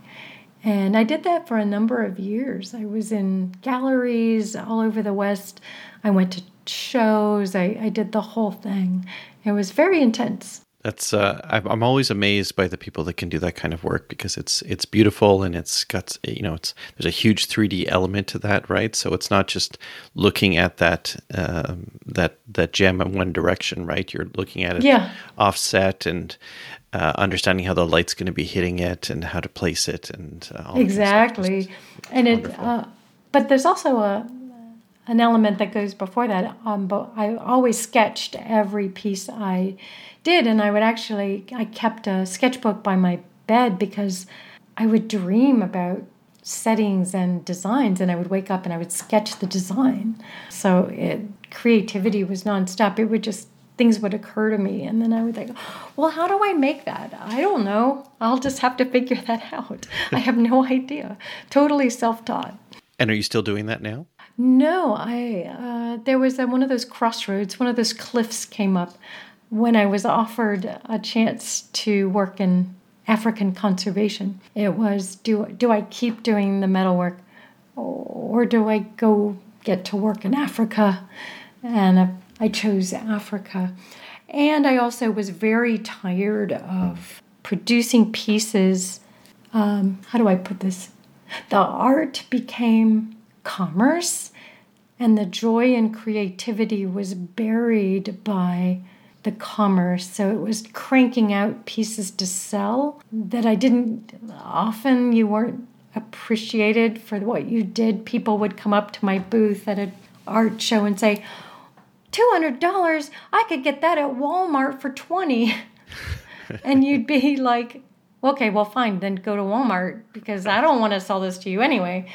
And I did that for a number of years. I was in galleries all over the West. I went to shows. I, I did the whole thing. It was very intense. That's uh, I'm always amazed by the people that can do that kind of work because it's it's beautiful and it's got you know it's there's a huge 3D element to that right so it's not just looking at that um, that that gem in one direction right you're looking at it yeah. offset and uh, understanding how the light's going to be hitting it and how to place it and uh, exactly and it uh, but there's also a an element that goes before that um, but I always sketched every piece I did. And I would actually, I kept a sketchbook by my bed because I would dream about settings and designs and I would wake up and I would sketch the design. So it, creativity was nonstop. It would just, things would occur to me. And then I would think, well, how do I make that? I don't know. I'll just have to figure that out. I have no idea. Totally self taught. And are you still doing that now? No, I uh, there was a, one of those crossroads, one of those cliffs came up when I was offered a chance to work in African conservation, it was do do I keep doing the metalwork or do I go get to work in Africa? And I chose Africa. And I also was very tired of producing pieces. Um, how do I put this? The art became commerce, and the joy and creativity was buried by the commerce. So it was cranking out pieces to sell that I didn't often you weren't appreciated for what you did. People would come up to my booth at an art show and say, $200, I could get that at Walmart for 20. and you'd be like, okay, well, fine, then go to Walmart because I don't want to sell this to you anyway.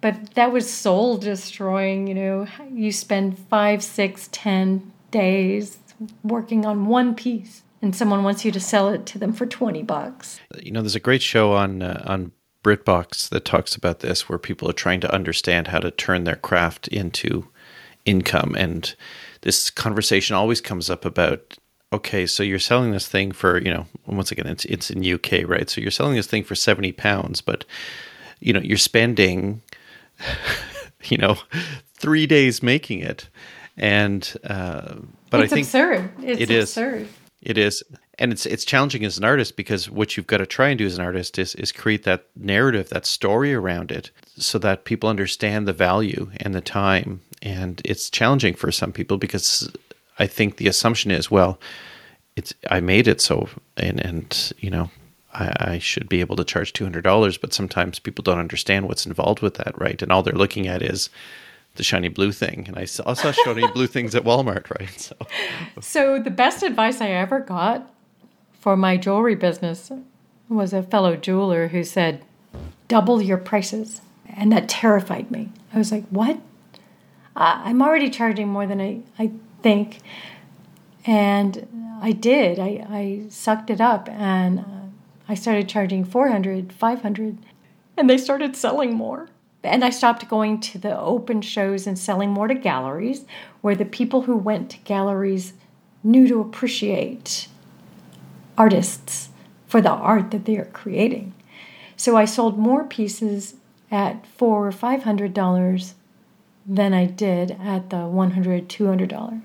But that was soul destroying, you know. You spend five, six, ten days working on one piece and someone wants you to sell it to them for 20 bucks. You know, there's a great show on uh, on BritBox that talks about this where people are trying to understand how to turn their craft into income and this conversation always comes up about okay, so you're selling this thing for, you know, once again it's it's in UK, right? So you're selling this thing for 70 pounds, but you know, you're spending you know, 3 days making it and uh, but it's I think absurd. It's it absurd. Is. It is, and it's it's challenging as an artist because what you've got to try and do as an artist is is create that narrative, that story around it, so that people understand the value and the time. And it's challenging for some people because I think the assumption is, well, it's I made it so, and and you know I, I should be able to charge two hundred dollars, but sometimes people don't understand what's involved with that, right? And all they're looking at is the shiny blue thing, and I saw, saw shiny blue things at Walmart, right? So, so the best advice I ever got for my jewelry business was a fellow jeweler who said, "Double your prices," and that terrified me. I was like, "What? I'm already charging more than I, I think," and I did. I, I sucked it up, and uh, I started charging 400, 500, and they started selling more. And I stopped going to the open shows and selling more to galleries, where the people who went to galleries knew to appreciate artists for the art that they are creating. So I sold more pieces at four or five hundred dollars than I did at the one hundred, two hundred dollar.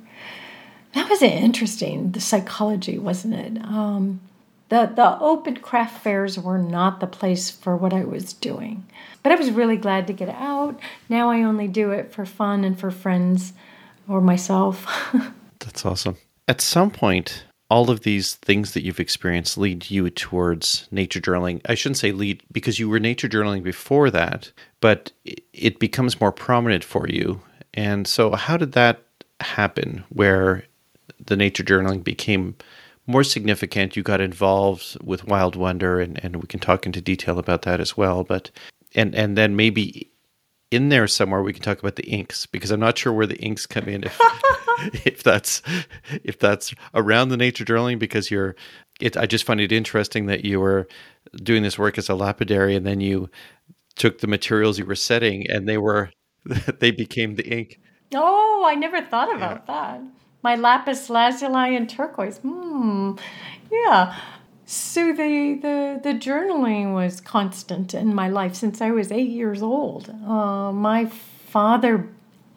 That was interesting. The psychology, wasn't it? Um, the the open craft fairs were not the place for what I was doing. But I was really glad to get out. Now I only do it for fun and for friends or myself. That's awesome. At some point, all of these things that you've experienced lead you towards nature journaling. I shouldn't say lead because you were nature journaling before that, but it becomes more prominent for you. And so, how did that happen where the nature journaling became more significant, you got involved with Wild Wonder, and, and we can talk into detail about that as well. But and and then maybe in there somewhere we can talk about the inks because I'm not sure where the inks come in. If, if that's if that's around the nature journaling because you're it I just find it interesting that you were doing this work as a lapidary and then you took the materials you were setting and they were they became the ink. Oh, I never thought about yeah. that. My lapis lazuli and turquoise. Hmm. Yeah. So the, the the journaling was constant in my life since I was eight years old. Uh, my father,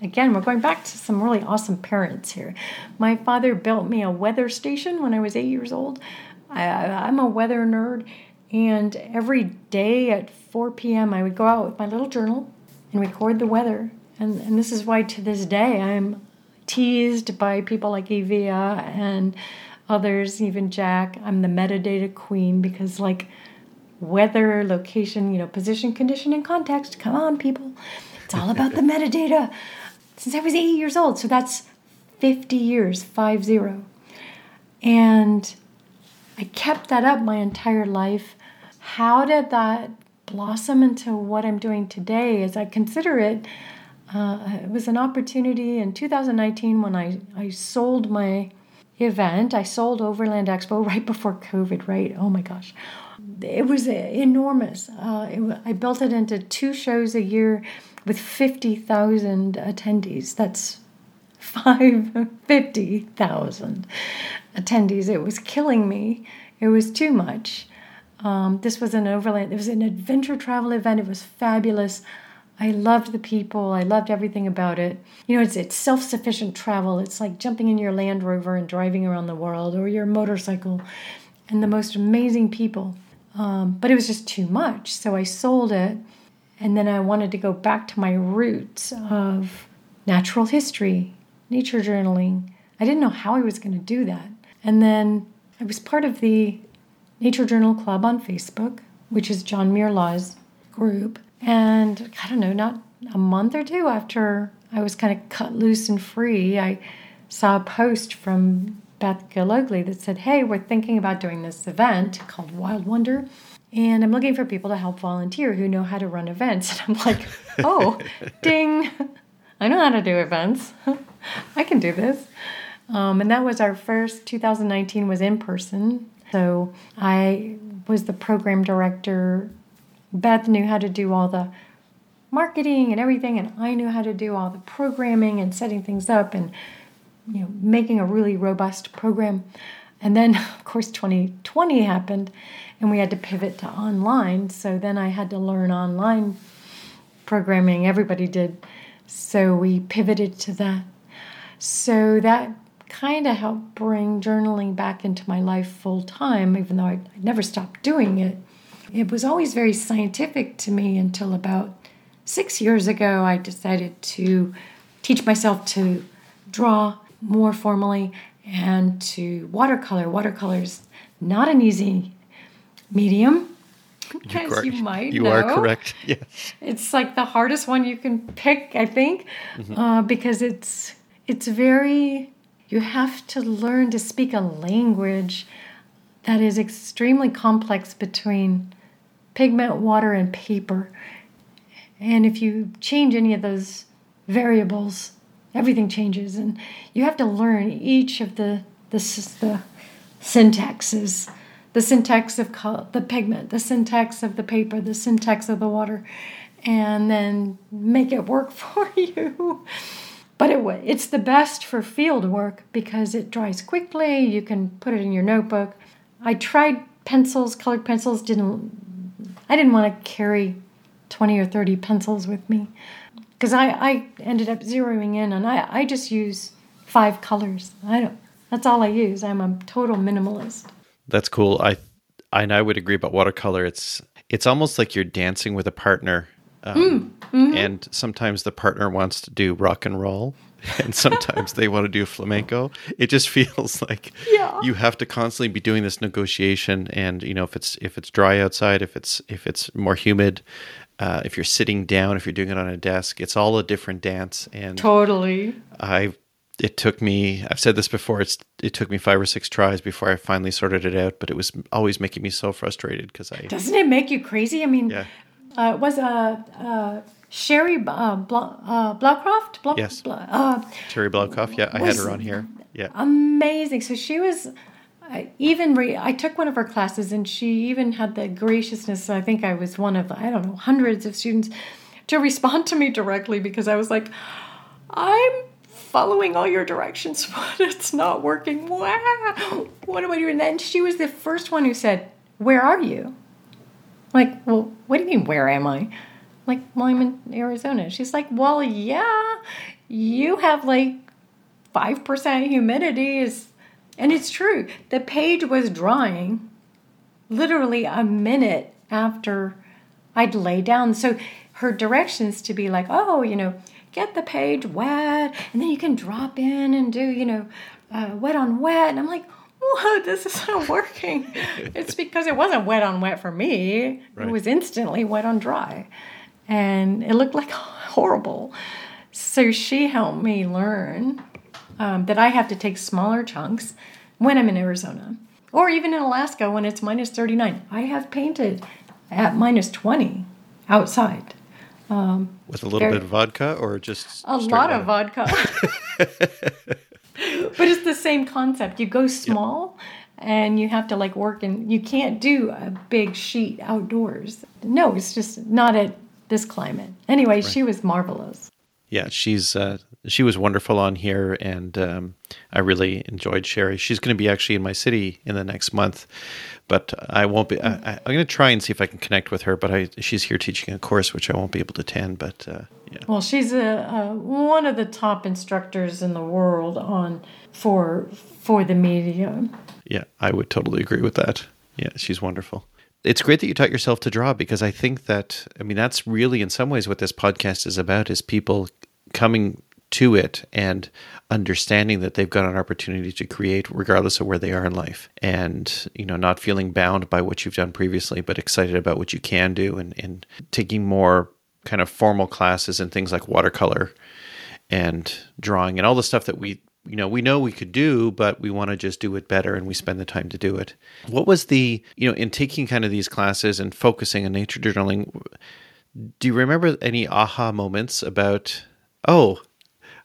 again, we're going back to some really awesome parents here. My father built me a weather station when I was eight years old. I, I'm a weather nerd, and every day at 4 p.m., I would go out with my little journal and record the weather. And, and this is why to this day I'm teased by people like Evia and others, even Jack. I'm the metadata queen because, like, weather, location, you know, position, condition, and context. Come on, people. It's all about the metadata. Since I was eight years old. So that's 50 years, five zero. And I kept that up my entire life. How did that blossom into what I'm doing today? As I consider it, uh, it was an opportunity in 2019 when I, I sold my event. I sold Overland Expo right before COVID, right? Oh my gosh. It was enormous. Uh, it, I built it into two shows a year with 50,000 attendees. That's five fifty thousand attendees. It was killing me. It was too much. Um, this was an overland. It was an adventure travel event. It was fabulous. I loved the people. I loved everything about it. You know, it's it's self-sufficient travel. It's like jumping in your Land Rover and driving around the world, or your motorcycle, and the most amazing people. Um, but it was just too much, so I sold it, and then I wanted to go back to my roots of natural history, nature journaling. I didn't know how I was going to do that, and then I was part of the Nature Journal Club on Facebook, which is John Muir Laws' group and I don't know, not a month or two after I was kind of cut loose and free, I saw a post from Beth Gillogly that said, Hey, we're thinking about doing this event called Wild Wonder. And I'm looking for people to help volunteer who know how to run events. And I'm like, oh, ding, I know how to do events. I can do this. Um, and that was our first 2019 was in person. So I was the program director Beth knew how to do all the marketing and everything, and I knew how to do all the programming and setting things up and you know making a really robust program. And then, of course, 2020 happened, and we had to pivot to online. So then I had to learn online programming. Everybody did. So we pivoted to that. So that kind of helped bring journaling back into my life full time, even though I, I never stopped doing it. It was always very scientific to me until about six years ago. I decided to teach myself to draw more formally and to watercolor. Watercolor is not an easy medium, as you, you might you know. are correct. Yes, it's like the hardest one you can pick, I think, mm-hmm. uh, because it's it's very. You have to learn to speak a language that is extremely complex between pigment, water, and paper. And if you change any of those variables, everything changes. And you have to learn each of the, the, the syntaxes the syntax of color, the pigment, the syntax of the paper, the syntax of the water, and then make it work for you. But it, it's the best for field work because it dries quickly. You can put it in your notebook. I tried pencils, colored pencils, didn't I didn't want to carry 20 or 30 pencils with me because I, I ended up zeroing in and I, I just use five colors. I don't, that's all I use. I'm a total minimalist. That's cool. I, and I would agree about watercolor. It's, it's almost like you're dancing with a partner. Um, mm, mm-hmm. And sometimes the partner wants to do rock and roll, and sometimes they want to do flamenco. It just feels like yeah. you have to constantly be doing this negotiation. And you know, if it's if it's dry outside, if it's if it's more humid, uh, if you're sitting down, if you're doing it on a desk, it's all a different dance. And totally, I it took me i've said this before it's it took me five or six tries before i finally sorted it out but it was always making me so frustrated because i doesn't it make you crazy i mean yeah. uh, it was a, a Shari uh, Bla- uh. Bla- Yes. Bla- uh, Terry Blaukopf. Yeah, I had her on here. Yeah. amazing. So she was I even re- I took one of her classes and she even had the graciousness. I think I was one of I don't know hundreds of students to respond to me directly because I was like, I'm following all your directions, but it's not working. Wow, what do I do? And then she was the first one who said, "Where are you?" Like, well, what do you mean? Where am I? Like, well, I'm in Arizona. She's like, well, yeah, you have like 5% humidity is and it's true the page was drying literally a minute after i'd lay down so her directions to be like oh you know get the page wet and then you can drop in and do you know uh, wet on wet and i'm like whoa this isn't working it's because it wasn't wet on wet for me Right. it was instantly wet on dry and it looked like horrible so she helped me learn um, that I have to take smaller chunks when I'm in Arizona or even in Alaska when it's minus 39. I have painted at minus 20 outside. With a little Very- bit of vodka or just A lot of vodka. but it's the same concept. You go small and you have to like work and you can't do a big sheet outdoors. No, it's just not at this climate. Anyway, she was marvelous. Yeah, she's uh, she was wonderful on here, and um, I really enjoyed Shari. She's going to be actually in my city in the next month, but I won't be. I, I'm going to try and see if I can connect with her. But I, she's here teaching a course which I won't be able to attend. But uh, yeah, Well, she's a, a one of the top instructors in the world on for for the medium. yeah, I would totally agree with that. Yeah, she's wonderful. It's great that you taught yourself to draw because I think that I mean that's really in some ways what this podcast is about is people coming to it and understanding that they've got an opportunity to create regardless of where they are in life. And you know not feeling bound by what you've done previously but excited about what you can do and, and taking more kind of formal classes and things like watercolor and drawing and all the stuff that we you know we know we could do but we want to just do it better and we spend the time to do it. What was the you know in taking kind of these classes and focusing on nature journaling do you remember any aha moments about oh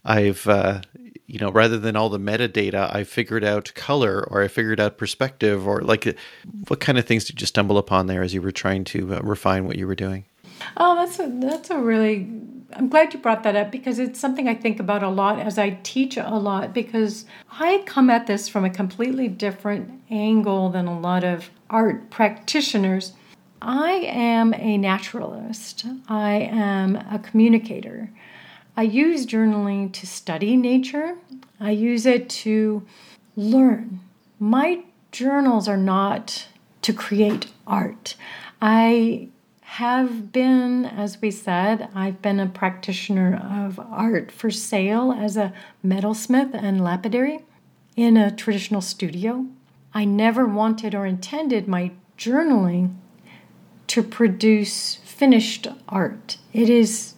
i've uh, you know rather than all the metadata i figured out color or i figured out perspective or like what kind of things did you stumble upon there as you were trying to uh, refine what you were doing Oh, that's a that's a really. I'm glad you brought that up because it's something I think about a lot as I teach a lot because I come at this from a completely different angle than a lot of art practitioners. I am a naturalist. I am a communicator. I use journaling to study nature. I use it to learn. My journals are not to create art. I have been, as we said, I've been a practitioner of art for sale as a metalsmith and lapidary in a traditional studio. I never wanted or intended my journaling to produce finished art. It is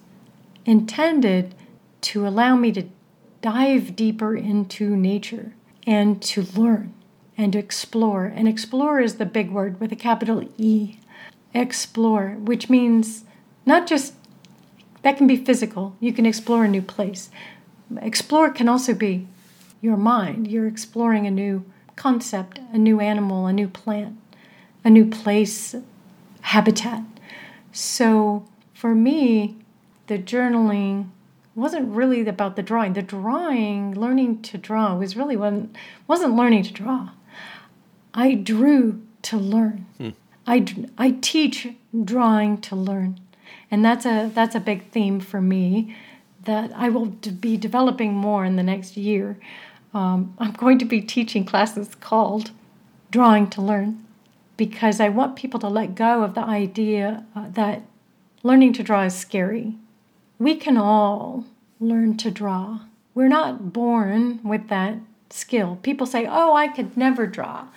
intended to allow me to dive deeper into nature and to learn and to explore. And explore is the big word with a capital E. Explore, which means not just that can be physical, you can explore a new place. Explore can also be your mind. You're exploring a new concept, a new animal, a new plant, a new place, habitat. So for me, the journaling wasn't really about the drawing. The drawing, learning to draw, was really wasn't, wasn't learning to draw. I drew to learn. I I teach drawing to learn. And that's a, that's a big theme for me that I will be developing more in the next year. Um, I'm going to be teaching classes called Drawing to Learn because I want people to let go of the idea uh, that learning to draw is scary. We can all learn to draw. We're not born with that skill. People say, "Oh, I could never draw."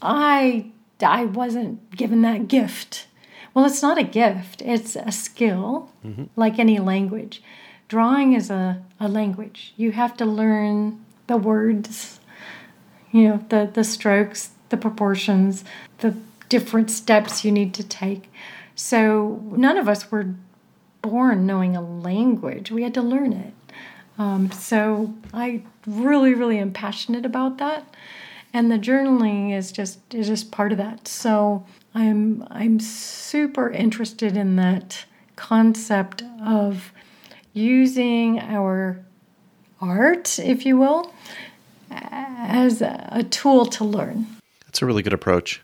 I I wasn't given that gift. Well, it's not a gift. It's a skill, mm-hmm. like any language. Drawing is a, a language. You have to learn the words, you know, the, the strokes, the proportions, the different steps you need to take. So none of us were born knowing a language. We had to learn it. Um, so I really, really am passionate about that, and the journaling is just is just part of that. So I'm I'm super interested in that concept of using our art, if you will, as a tool to learn. That's a really good approach.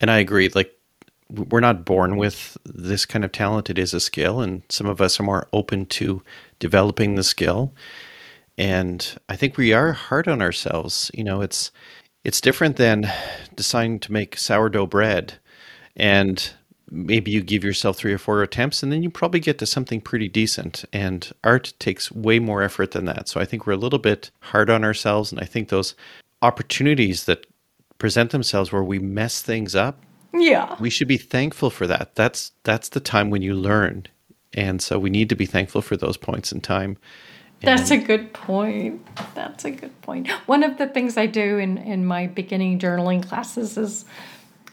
And I agree. Like, we're not born with this kind of talent. It is a skill, and some of us are more open to developing the skill. And I think we are hard on ourselves. You know, it's it's different than deciding to make sourdough bread, and maybe you give yourself three or four attempts, and then you probably get to something pretty decent. And art takes way more effort than that. So I think we're a little bit hard on ourselves, and I think those opportunities that present themselves where we mess things up yeah. We should be thankful for that. That's that's the time when you learn. And so we need to be thankful for those points in time. And That's a good point. That's a good point. One of the things I do in, in my beginning journaling classes is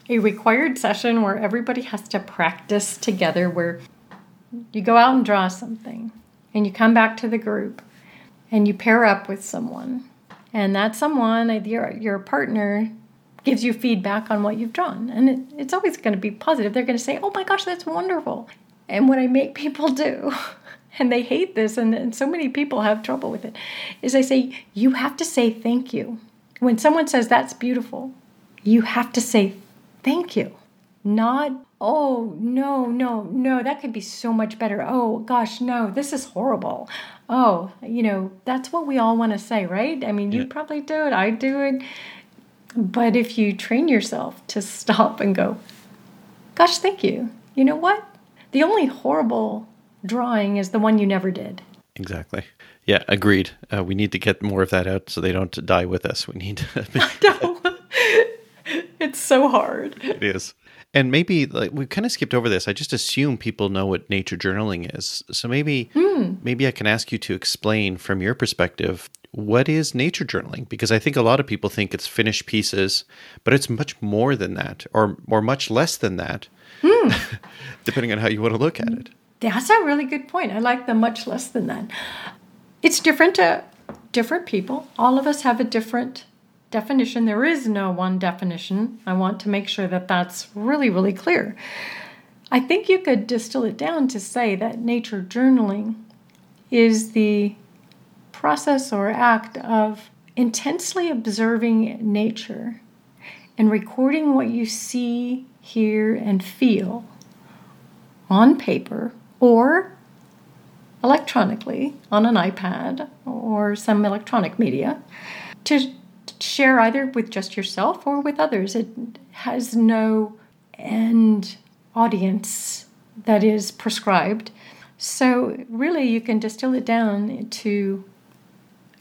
a required session where everybody has to practice together, where you go out and draw something and you come back to the group and you pair up with someone. And that someone, your, your partner, gives you feedback on what you've drawn. And it, it's always going to be positive. They're going to say, oh my gosh, that's wonderful. And what I make people do, and they hate this, and, and so many people have trouble with it, is I say, you have to say thank you. When someone says that's beautiful, you have to say thank you. Not, oh, no, no, no, that could be so much better. Oh, gosh, no, this is horrible. Oh, you know, that's what we all want to say, right? I mean, yeah. you probably do it, I do it. But if you train yourself to stop and go, gosh, thank you. You know what? The only horrible drawing is the one you never did. Exactly. Yeah, agreed. Uh, we need to get more of that out so they don't die with us. We need to. no. it's so hard. It is. And maybe like we kind of skipped over this. I just assume people know what nature journaling is. So maybe hmm. maybe I can ask you to explain from your perspective what is nature journaling? Because I think a lot of people think it's finished pieces, but it's much more than that, or or much less than that, hmm. depending on how you want to look at it. That's a really good point. I like the much less than that. It's different to different people. All of us have a different definition. There is no one definition. I want to make sure that that's really, really clear. I think you could distill it down to say that nature journaling is the process or act of intensely observing nature and recording what you see, hear, and feel on paper or electronically on an iPad or some electronic media to share either with just yourself or with others. It has no end audience that is prescribed. So, really, you can distill it down to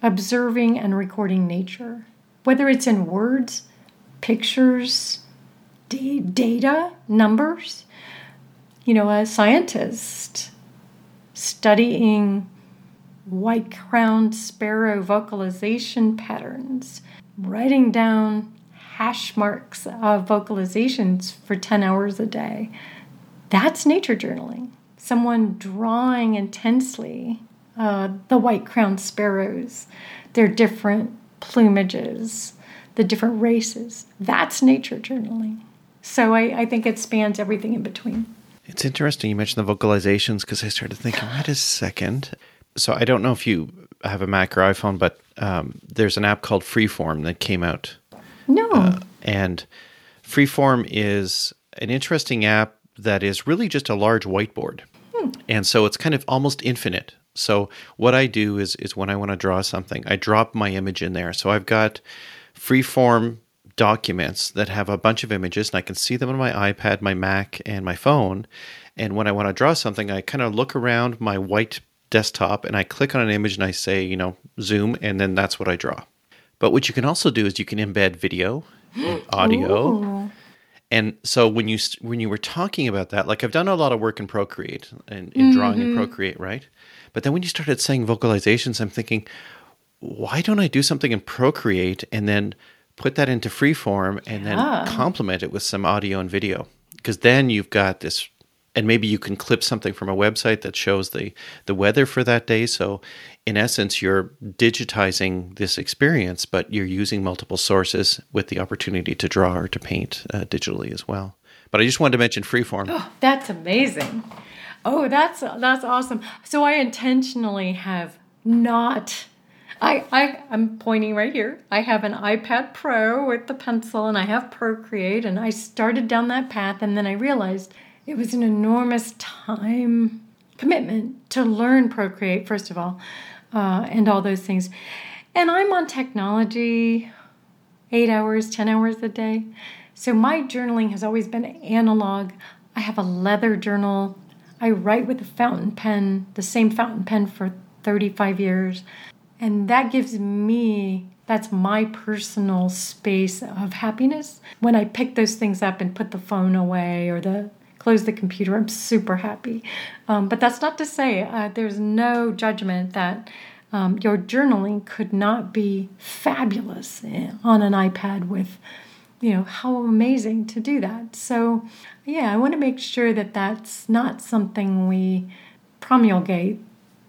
observing and recording nature, whether it's in words, pictures, d- data, numbers. You know, a scientist studying white crowned sparrow vocalization patterns, writing down hash marks of vocalizations for 10 hours a day. That's nature journaling. Someone drawing intensely uh, the white crowned sparrows, their different plumages, the different races. That's nature journaling. So I, I think it spans everything in between. It's interesting you mentioned the vocalizations because I started thinking, wait a second. So I don't know if you have a Mac or iPhone, but um, there's an app called Freeform that came out. No. Uh, and Freeform is an interesting app that is really just a large whiteboard. Hmm. And so it's kind of almost infinite. So what I do is is when I want to draw something, I drop my image in there. So I've got freeform documents that have a bunch of images and I can see them on my iPad, my Mac, and my phone. And when I want to draw something, I kind of look around my white desktop and I click on an image and I say, you know, zoom, and then that's what I draw. But what you can also do is you can embed video, audio. Ooh. And so when you when you were talking about that, like I've done a lot of work in Procreate and in, mm-hmm. drawing in Procreate, right? But then when you started saying vocalizations, I'm thinking, why don't I do something in Procreate and then put that into freeform and then complement it with some audio and video? Because then you've got this and maybe you can clip something from a website that shows the the weather for that day. So in essence you're digitizing this experience but you're using multiple sources with the opportunity to draw or to paint uh, digitally as well. But i just wanted to mention freeform. Oh, that's amazing. Oh that's that's awesome. So i intentionally have not I, I I'm pointing right here. I have an iPad Pro with the pencil and I have Procreate and I started down that path and then I realized it was an enormous time commitment to learn Procreate, first of all, uh, and all those things. And I'm on technology eight hours, 10 hours a day. So my journaling has always been analog. I have a leather journal. I write with a fountain pen, the same fountain pen for 35 years. And that gives me, that's my personal space of happiness. When I pick those things up and put the phone away or the close the computer, I'm super happy. Um, but that's not to say uh, there's no judgment that um, your journaling could not be fabulous eh, on an iPad with, you know, how amazing to do that. So, yeah, I want to make sure that that's not something we promulgate.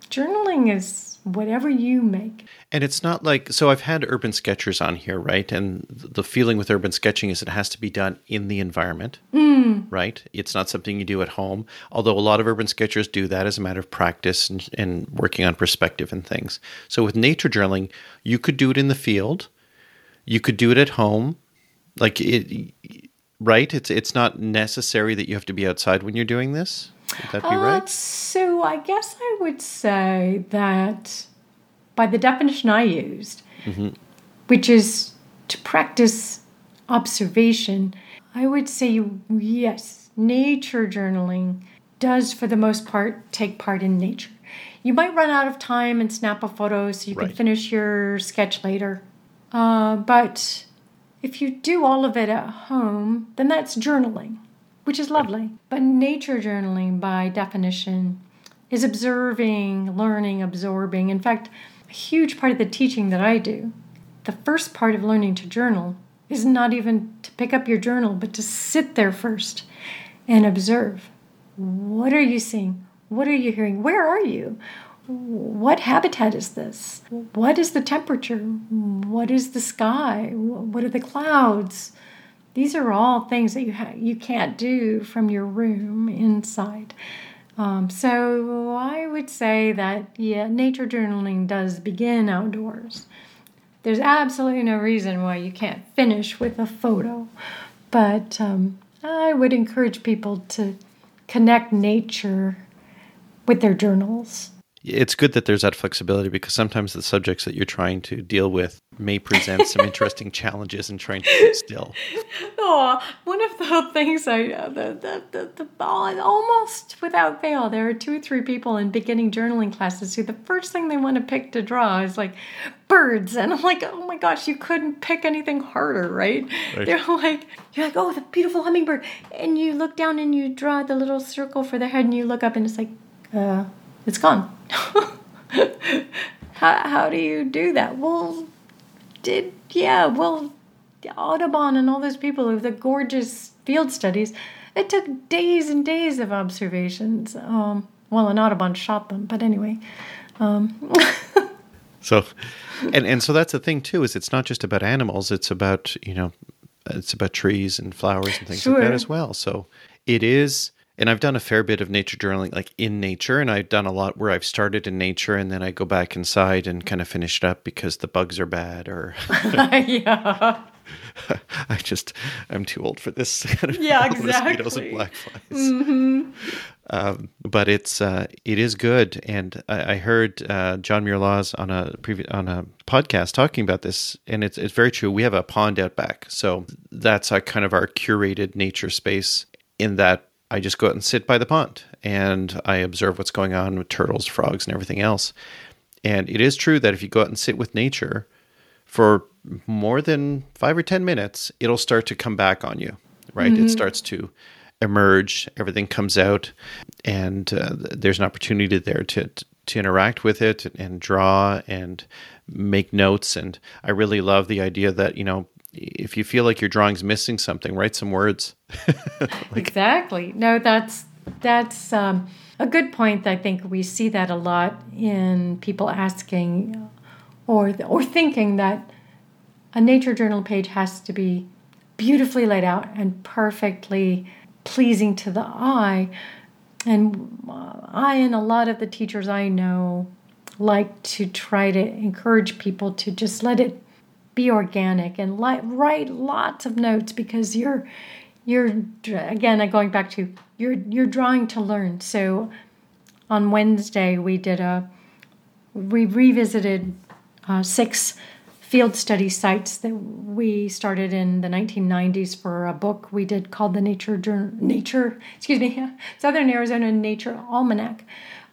Journaling is whatever you make. And it's not like so I've had urban sketchers on here, right? And the feeling with urban sketching is it has to be done in the environment, mm. right? It's not something you do at home. Although a lot of urban sketchers do that as a matter of practice and, and working on perspective and things. So with nature journaling, you could do it in the field, you could do it at home, like it. Right? It's it's not necessary that you have to be outside when you're doing this. Would that be uh, right? So I guess I would say that by the definition I used, mm-hmm. which is to practice observation, I would say yes, nature journaling does for the most part take part in nature. You might run out of time and snap a photo so you right. can finish your sketch later. Uh, but if you do all of it at home, then that's journaling which is lovely. But nature journaling, by definition, is observing, learning, absorbing. In fact, a huge part of the teaching that I do, the first part of learning to journal, is not even to pick up your journal, but to sit there first and observe. What are you seeing? What are you hearing? Where are you? What habitat is this? What is the temperature? What is the sky? What are the clouds? These are all things that you ha- you can't do from your room inside. Um, so I would say that yeah, nature journaling does begin outdoors. There's absolutely no reason why you can't finish with a photo, but um, I would encourage people to connect nature with their journals it's good that there's that flexibility because sometimes the subjects that you're trying to deal with may present some interesting challenges in trying to keep still. Oh, one of the things I, uh, the, the, the, the, almost without fail, there are two or three people in beginning journaling classes who the first thing they want to pick to draw is like birds. And I'm like, oh my gosh, you couldn't pick anything harder, right? right. They're like, you're like, oh, the beautiful hummingbird. And you look down and you draw the little circle for the head and you look up and it's like, uh, it's gone. how, how do you do that? Well, did, yeah, well, Audubon and all those people with the gorgeous field studies, it took days and days of observations. Um, well, and Audubon shot them, but anyway. Um. so, and and so that's the thing too is it's not just about animals; it's about you know, it's about trees and flowers and things sure. like that as well. So it is and I've done a fair bit of nature journaling, like in nature, and I've done a lot where I've started in nature and then I go back inside and kind of finish it up because the bugs are bad or. yeah. I just I'm too old for this. Kind of yeah, exactly. Mosquitoes and black flies. Mm-hmm. Um, but it's uh, it is good, and I, I heard uh, John Muir Laws on a previous on a podcast talking about this, and it's it's very true. We have a pond out back, so that's a kind of our curated nature space. In that I just go out and sit by the pond and I observe what's going on with turtles, frogs, and everything else. And it is true that if you go out and sit with nature for more than five or 10 minutes, it'll start to come back on you, right? Mm-hmm. It starts to emerge, everything comes out, and uh, there's an opportunity there to, to interact with it and draw and make notes. And I really love the idea that, you know, if you feel like your drawing's missing something, write some words. like, exactly. No, that's that's um, a good point. I think we see that a lot in people asking or or thinking that a nature journal page has to be beautifully laid out and perfectly pleasing to the eye. And I and a lot of the teachers I know like to try to encourage people to just let it be organic and li- write lots of notes because you're you're again going back to you're you're drawing to learn. So on Wednesday we did a we revisited uh, six field study sites that we started in the 1990s for a book we did called the Nature Nature excuse me Southern Arizona Nature Almanac,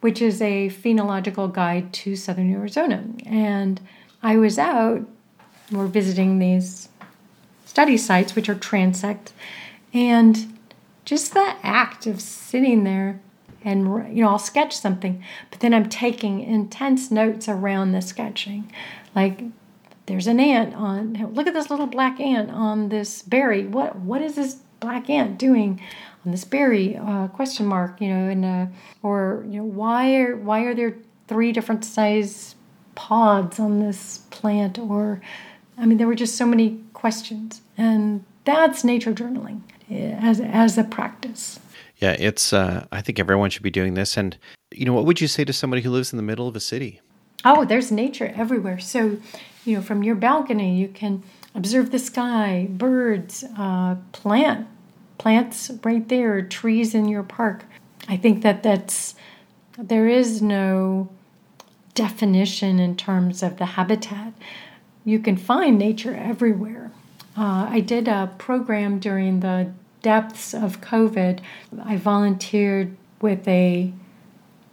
which is a phenological guide to Southern Arizona. And I was out, we're visiting these study sites, which are transects, and just the act of sitting there and you know I'll sketch something, but then I'm taking intense notes around the sketching, like there's an ant on look at this little black ant on this berry. What what is this black ant doing on this berry? Uh, question mark. You know, and uh, or you know why are why are there three different size pods on this plant? Or I mean, there were just so many questions, and that's nature journaling eh, as as a practice. Yeah, it's. Uh, I think everyone should be doing this. And you know, what would you say to somebody who lives in the middle of a city? Oh, there's nature everywhere. So, you know, from your balcony, you can observe the sky, birds, uh, plant, plants right there, trees in your park. I think that that's there is no definition in terms of the habitat. You can find nature everywhere. Uh, I did a program during the depths of COVID, I volunteered with a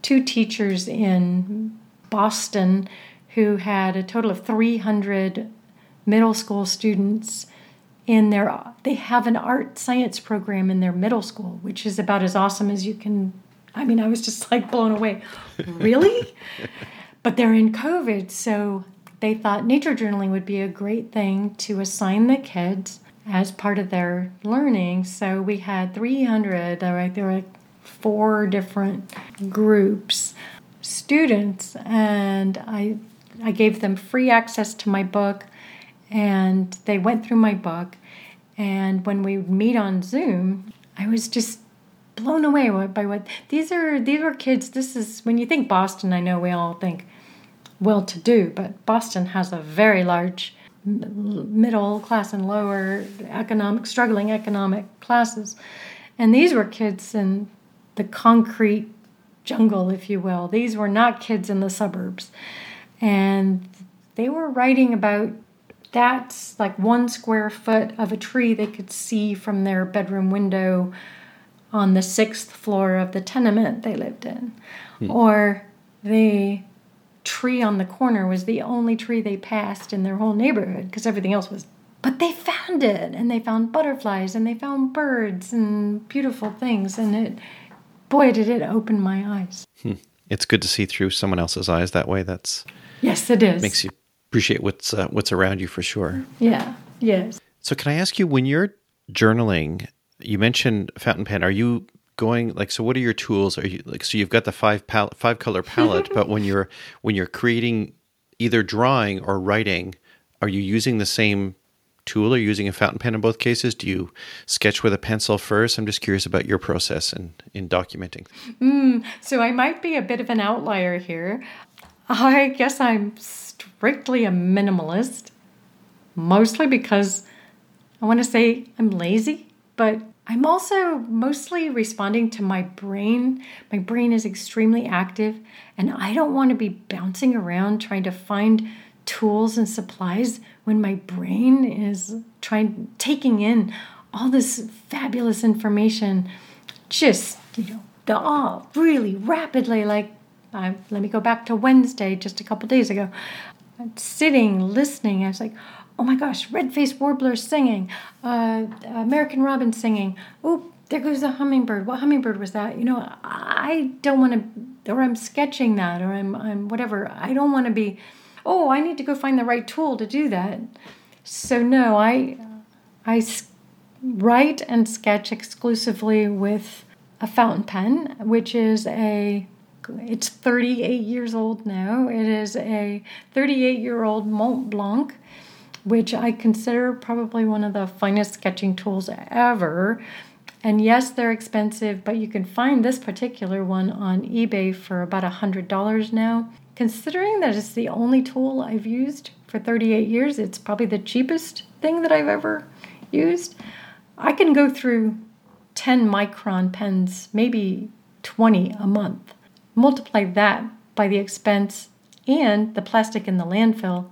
two teachers in Boston who had a total of 300 middle school students in their they have an art science program in their middle school which is about as awesome as you can i mean i was just like blown away. Really? But they're in covid so they thought nature journaling would be a great thing to assign the kids as part of their learning. So we had 300, there were, there were four different groups, students, and I, I gave them free access to my book, and they went through my book. And when we would meet on Zoom, I was just blown away by what these are these were kids this is when you think boston i know we all think well to do but boston has a very large middle class and lower economic struggling economic classes. And these were kids in the concrete jungle if you will. These were not kids in the suburbs. And they were writing about that's like one square foot of a tree they could see from their bedroom window on the sixth floor of the tenement they lived in. Hmm. or they tree on the corner was the only tree they passed in their whole neighborhood because everything else was. But they found it and they found butterflies and they found birds and beautiful things. And it, boy, did it open my eyes. Hmm. It's good to see through someone else's eyes that way. That's. Yes, it is. Makes you appreciate what's uh, what's around you for sure. Yeah. Yes. So can I ask you when you're journaling, you mentioned fountain pen. Are you going like so what are your tools? Are you like so you've got the five palette five color palette but when you're when you're creating either drawing or writing are you using the same tool? Or using a fountain pen in both cases? Do you sketch with a pencil first? I'm just curious about your process in in documenting. Mm, so i might be a bit of an outlier here. I guess i'm strictly a minimalist mostly because i want to say i'm lazy but I'm also mostly responding to my brain. My brain is extremely active, and I don't want to be bouncing around trying to find tools and supplies when my brain is trying taking in all this fabulous information just you know the all really rapidly like I, let me go back to wednesday just a couple days ago I'm sitting listening i was like oh my gosh, red-faced warbler singing, uh, American robin singing. Oh, there goes a hummingbird. What hummingbird was that? You know, I don't want to, or I'm sketching that, or I'm, I'm whatever. I don't want to be, oh, I need to go find the right tool to do that. So no, I, I write and sketch exclusively with a fountain pen, which is a it's 38 years old now. It is a 38 year old Mont Blanc, which I consider probably one of the finest sketching tools ever. And yes, they're expensive, but you can find this particular one on eBay for about $100 now. Considering that it's the only tool I've used for 38 years, it's probably the cheapest thing that I've ever used. I can go through 10 micron pens, maybe 20 a month. Multiply that by the expense and the plastic in the landfill.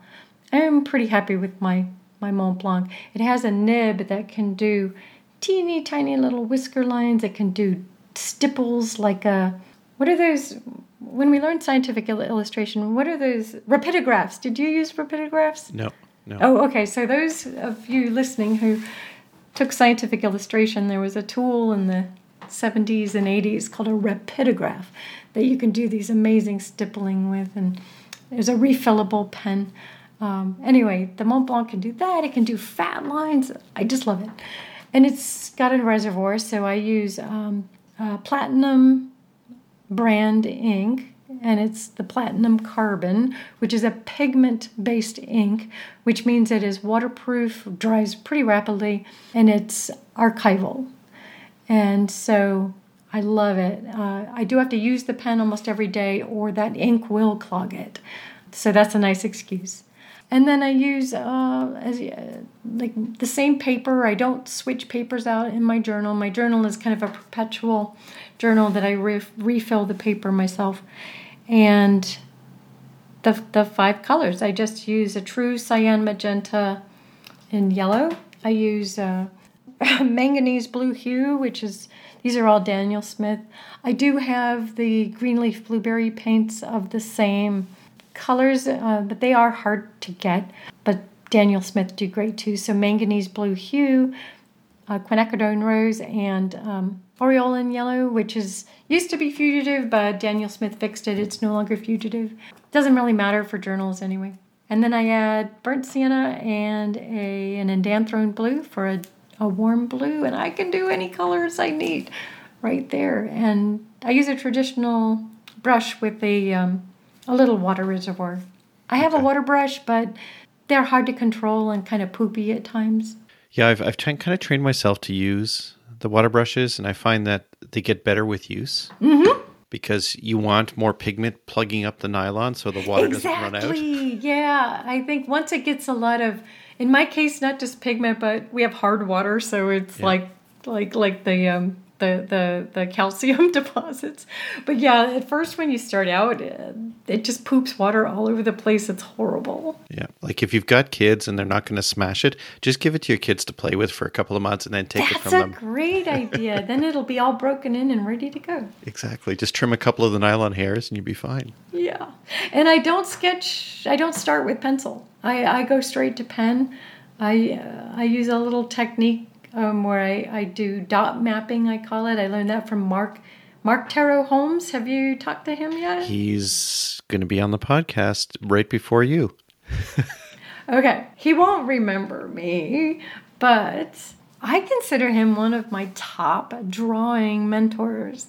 I'm pretty happy with my, my Mont Blanc. It has a nib that can do teeny tiny little whisker lines. It can do stipples like a, what are those? When we learned scientific illustration, what are those? Rapidographs. Did you use rapidographs? No, no. Oh, okay. So those of you listening who took scientific illustration, there was a tool in the 70s and 80s called a rapidograph that you can do these amazing stippling with, and there's a refillable pen. Um, anyway, the Mont Blanc can do that. It can do fat lines. I just love it. And it's got a reservoir, so I use um, platinum brand ink and it's the platinum carbon, which is a pigment based ink, which means it is waterproof, dries pretty rapidly, and it's archival. And so I love it. Uh, I do have to use the pen almost every day, or that ink will clog it. So that's a nice excuse. And then I use uh, as, uh, like the same paper. I don't switch papers out in my journal. My journal is kind of a perpetual journal that I re- refill the paper myself and the, the five colors. I just use a true cyan magenta and yellow. I use a manganese blue hue, which is, these are all Daniel Smith. I do have the green leaf blueberry paints of the same colors, uh, but they are hard to get. But Daniel Smith do great too. So manganese blue hue, uh, quinacridone rose, and um, yellow, which is used to be fugitive, but Daniel Smith fixed it. It's no longer fugitive. Doesn't really matter for journals anyway. And then I add burnt sienna and a an indanthrone blue for a, a warm blue, and I can do any colors I need right there. And I use a traditional brush with a um, a little water reservoir. I have okay. a water brush, but they're hard to control and kind of poopy at times. Yeah, I've I've kind of trained myself to use the water brushes, and I find that they get better with use. Mm-hmm. Because you want more pigment plugging up the nylon so the water exactly. doesn't run out. Yeah, I think once it gets a lot of, in my case, not just pigment, but we have hard water, so it's yeah. like like like the um, the the the calcium deposits. But yeah, at first when you start out, it, it just poops water all over the place. It's horrible. Yeah, like if you've got kids and they're not going to smash it, just give it to your kids to play with for a couple of months and then take That's it from them. That's a great idea. then it'll be all broken in and ready to go. Exactly. Just trim a couple of the nylon hairs and you'll be fine. Yeah, and I don't sketch. I don't start with pencil. I I go straight to pen. I uh, I use a little technique um, where I, I do dot mapping, I call it. I learned that from Marc Marc Taro Holmes. Have you talked to him yet? He's going to be on the podcast right before you. okay, he won't remember me, but I consider him one of my top drawing mentors.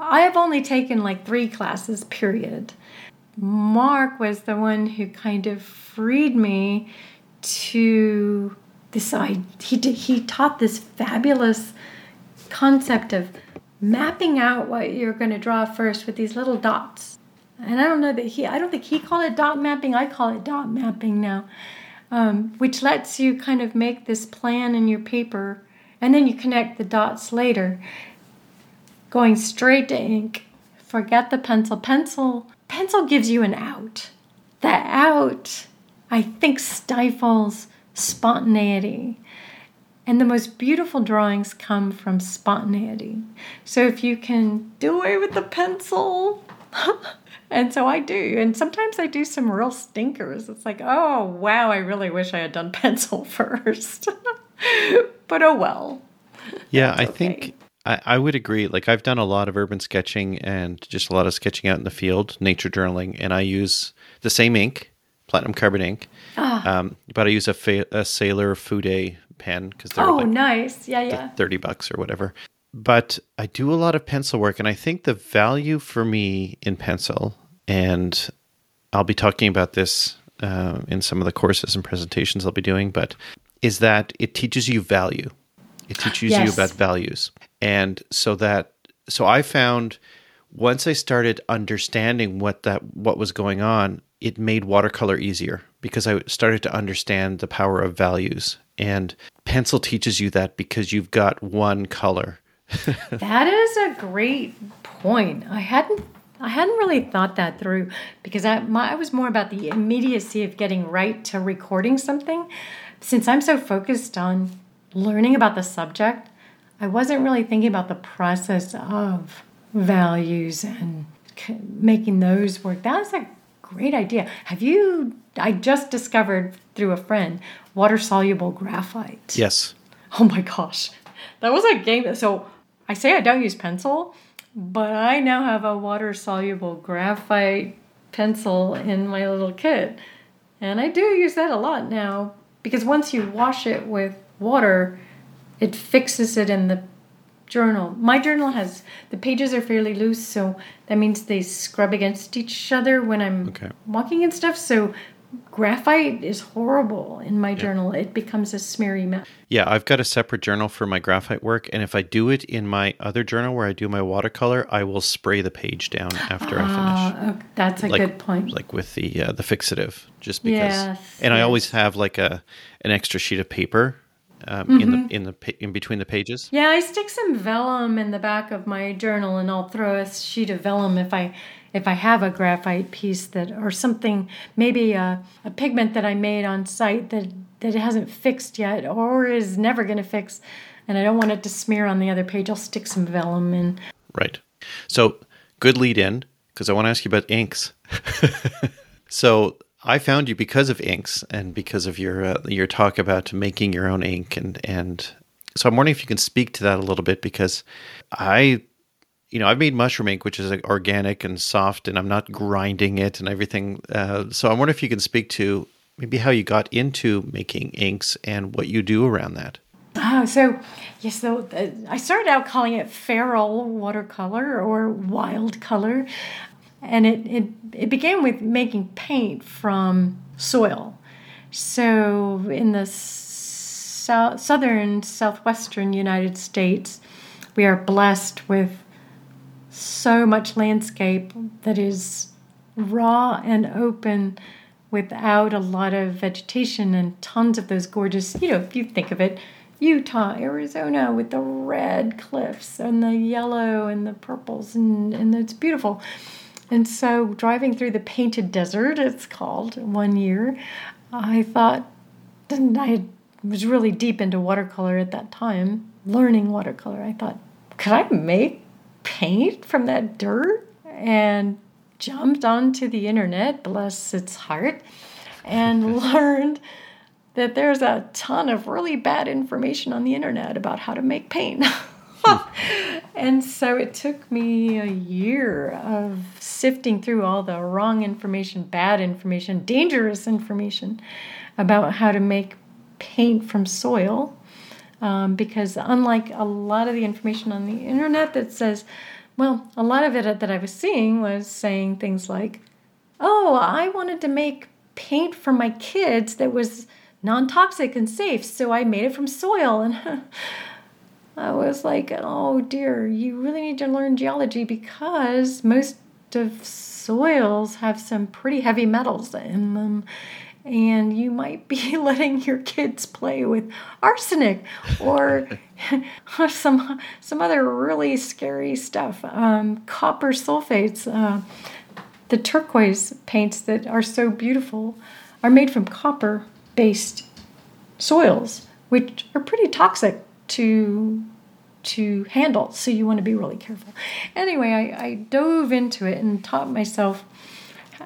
I have only taken like three classes, period. Marc was the one who kind of freed me to this he did, he taught this fabulous concept of mapping out what you're going to draw first with these little dots. And I don't know that he I don't think he called it dot mapping. I call it dot mapping now, um, which lets you kind of make this plan in your paper, and then you connect the dots later. Going straight to ink. Forget the pencil. Pencil pencil gives you an out. The out, I think, stifles spontaneity. And the most beautiful drawings come from spontaneity. So if you can do away with the pencil, and so I do. And sometimes I do some real stinkers. It's like, oh, wow, I really wish I had done pencil first. but oh well. Yeah, I think I, I would agree. Like, I've done a lot of urban sketching and just a lot of sketching out in the field, nature journaling, and I use the same ink, platinum carbon ink. Ah. Um, but I use a, fa- a Sailor Fude pen because they're oh, like nice, yeah, yeah, thirty bucks or whatever. but I do a lot of pencil work, and I think the value for me in pencil, and I'll be talking about this uh, in some of the courses and presentations I'll be doing, but is that it teaches you value. It teaches yes. you about values, and so that so I found once I started understanding what that what was going on, it made watercolor easier because I started to understand the power of values. And pencil teaches you that because you've got one color. that is a great point. I hadn't I hadn't really thought that through because I, my, I was more about the immediacy of getting right to recording something. Since I'm so focused on learning about the subject, I wasn't really thinking about the process of values and making those work. That's a great idea. Have you? I just discovered through a friend water soluble graphite. Yes. Oh my gosh, that was a game. So I say I don't use pencil, but I now have a water soluble graphite pencil in my little kit. And I do use that a lot now because once you wash it with water, it fixes it in the journal. My journal has the pages are fairly loose, so that means they scrub against each other when I'm okay. walking and stuff. So graphite is horrible in my yeah. journal. It becomes a smeary mess. Yeah, I've got a separate journal for my graphite work, and if I do it in my other journal where I do my watercolor, I will spray the page down after I finish. Okay, that's a like, good point. Like with the uh, the fixative, just because. Yes, and yes. I always have like a an extra sheet of paper um, mm-hmm. in the in the in between the pages? Yeah, I stick some vellum in the back of my journal, and I'll throw a sheet of vellum if I if I have a graphite piece that or something, maybe a, a pigment that I made on site that that it hasn't fixed yet or is never going to fix, and I don't want it to smear on the other page. I'll stick some vellum in. Right. So good lead in because I want to ask you about inks. so I found you because of inks and because of your uh, your talk about making your own ink and and so I'm wondering if you can speak to that a little bit because I you know I've made mushroom ink which is like organic and soft and I'm not grinding it and everything uh, so I wonder if you can speak to maybe how you got into making inks and what you do around that. Oh, so yes, so uh, I started out calling it feral watercolor or wild color and it, it, it began with making paint from soil. So in the so- southern, southwestern United States, we are blessed with so much landscape that is raw and open without a lot of vegetation and tons of those gorgeous, you know, if you think of it, Utah, Arizona with the red cliffs and the yellow and the purples, and, and it's beautiful. And so, driving through the painted desert, it's called, one year, I thought, I was really deep into watercolor at that time, learning watercolor. I thought, could I make paint from that dirt? And jumped onto the internet, bless its heart, and learned that there's a ton of really bad information on the internet about how to make paint. and so it took me a year of sifting through all the wrong information, bad information, dangerous information about how to make paint from soil. Um, because unlike a lot of the information on the internet that says, well, a lot of it that I was seeing was saying things like, oh, I wanted to make paint for my kids that was non toxic and safe, so I made it from soil. And I was like, oh dear, you really need to learn geology because most of soils have some pretty heavy metals in them. And you might be letting your kids play with arsenic or some some other really scary stuff. Um, copper sulfates, uh, the turquoise paints that are so beautiful, are made from copper-based soils, which are pretty toxic to to handle. So you want to be really careful. Anyway, I, I dove into it and taught myself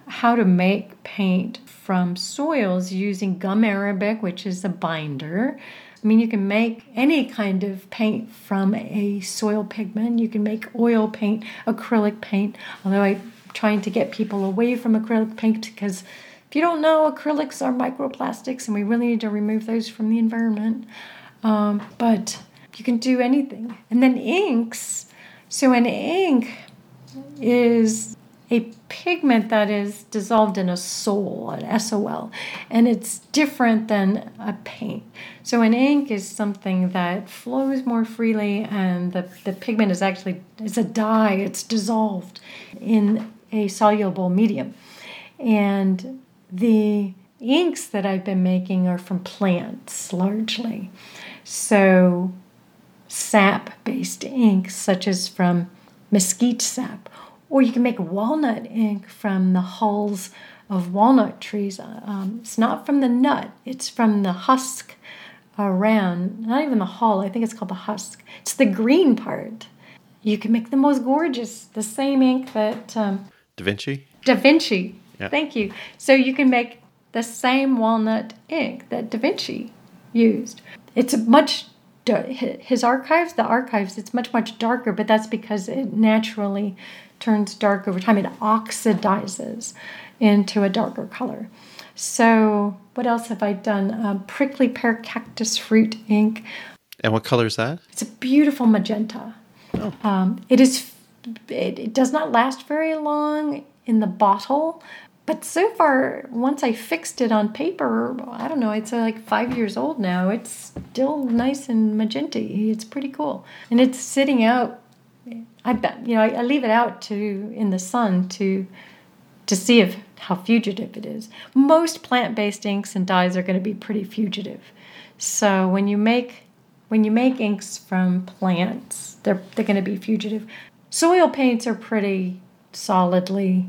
how to make paint from soils using gum arabic, which is a binder. I mean, you can make any kind of paint from a soil pigment. You can make oil paint, acrylic paint, although I'm trying to get people away from acrylic paint because if you don't know, acrylics are microplastics and we really need to remove those from the environment. Um, but you can do anything. And then inks. So an ink is a pigment that is dissolved in a sol, an SOL, and it's different than a paint. So an ink is something that flows more freely, and the, the pigment is actually it's a dye. It's dissolved in a soluble medium, and the inks that I've been making are from plants largely. So sap-based inks, such as from mesquite sap or you can make walnut ink from the hulls of walnut trees. Um, it's not from the nut, it's from the husk around, not even the hull, I think it's called the husk. It's the green part. You can make the most gorgeous, the same ink that. Um, Da Vinci? Da Vinci. Yeah. Thank you. So you can make the same walnut ink that Da Vinci used. It's much his archives, the archives, it's much much darker, but that's because it naturally turns dark over time. It oxidizes into a darker color. So, what else have I done? Um, prickly pear cactus fruit ink. And what color is that? It's a beautiful magenta. Oh. Um, it is. It, it does not last very long in the bottle, but so far, once I fixed it on paper, I don't know, it's like five years old now. It's still nice and magenta. It's pretty cool. And it's sitting out I bet you know I, I leave it out to in the sun to to see if how fugitive it is. Most plant-based inks and dyes are going to be pretty fugitive. So when you make when you make inks from plants, they're they're going to be fugitive. Soil paints are pretty solidly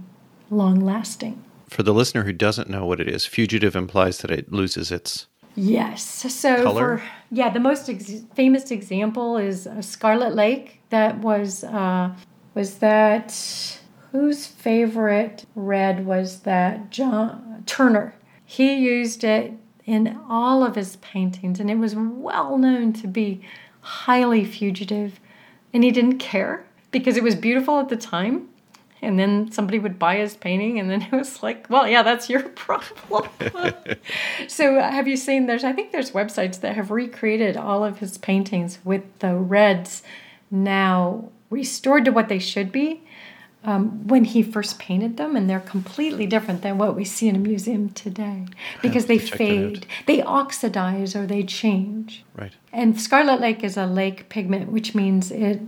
long lasting. For the listener who doesn't know what it is, fugitive implies that it loses its Yes. So Color? for yeah, the most ex- famous example is uh, Scarlet Lake. That was uh, was that whose favorite red was that John Turner. He used it in all of his paintings, and it was well known to be highly fugitive, and he didn't care because it was beautiful at the time and then somebody would buy his painting and then it was like well yeah that's your problem so uh, have you seen there's i think there's websites that have recreated all of his paintings with the reds now restored to what they should be um, when he first painted them, and they're completely different than what we see in a museum today because they fade, they oxidize, or they change. Right. And Scarlet Lake is a lake pigment, which means it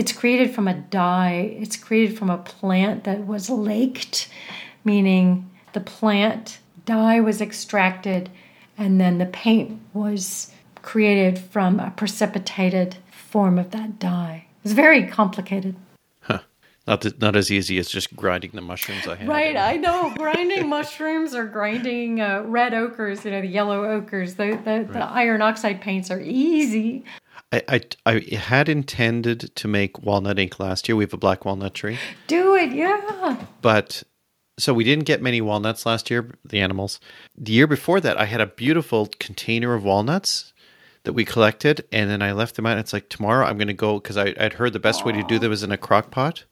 it's created from a dye. It's created from a plant that was laked, meaning the plant dye was extracted and then the paint was created from a precipitated form of that dye. It's very complicated. Huh. Not, not as easy as just grinding the mushrooms I had. Right, I know. grinding mushrooms or grinding uh, red ochres, you know, the yellow ochres, the, the, right. the iron oxide paints are easy. I, I, I had intended to make walnut ink last year. We have a black walnut tree. Do it, yeah. But so we didn't get many walnuts last year, the animals. The year before that, I had a beautiful container of walnuts that we collected, and then I left them out. It's like tomorrow I'm going to go because I'd heard the best Aww. way to do them is in a crock pot.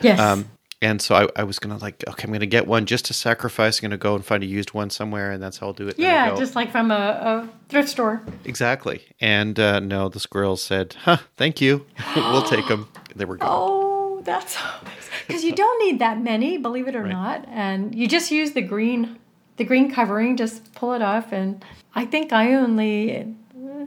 Yes. Um, and so I, I was gonna like, okay, I'm gonna get one just to sacrifice. I'm gonna go and find a used one somewhere, and that's how I'll do it. Yeah, just like from a, a, thrift store. Exactly. And uh, no, the squirrels said, "Huh, thank you. we'll take them." They were gone. Oh, that's because you don't need that many, believe it or right. not, and you just use the green, the green covering. Just pull it off, and I think I only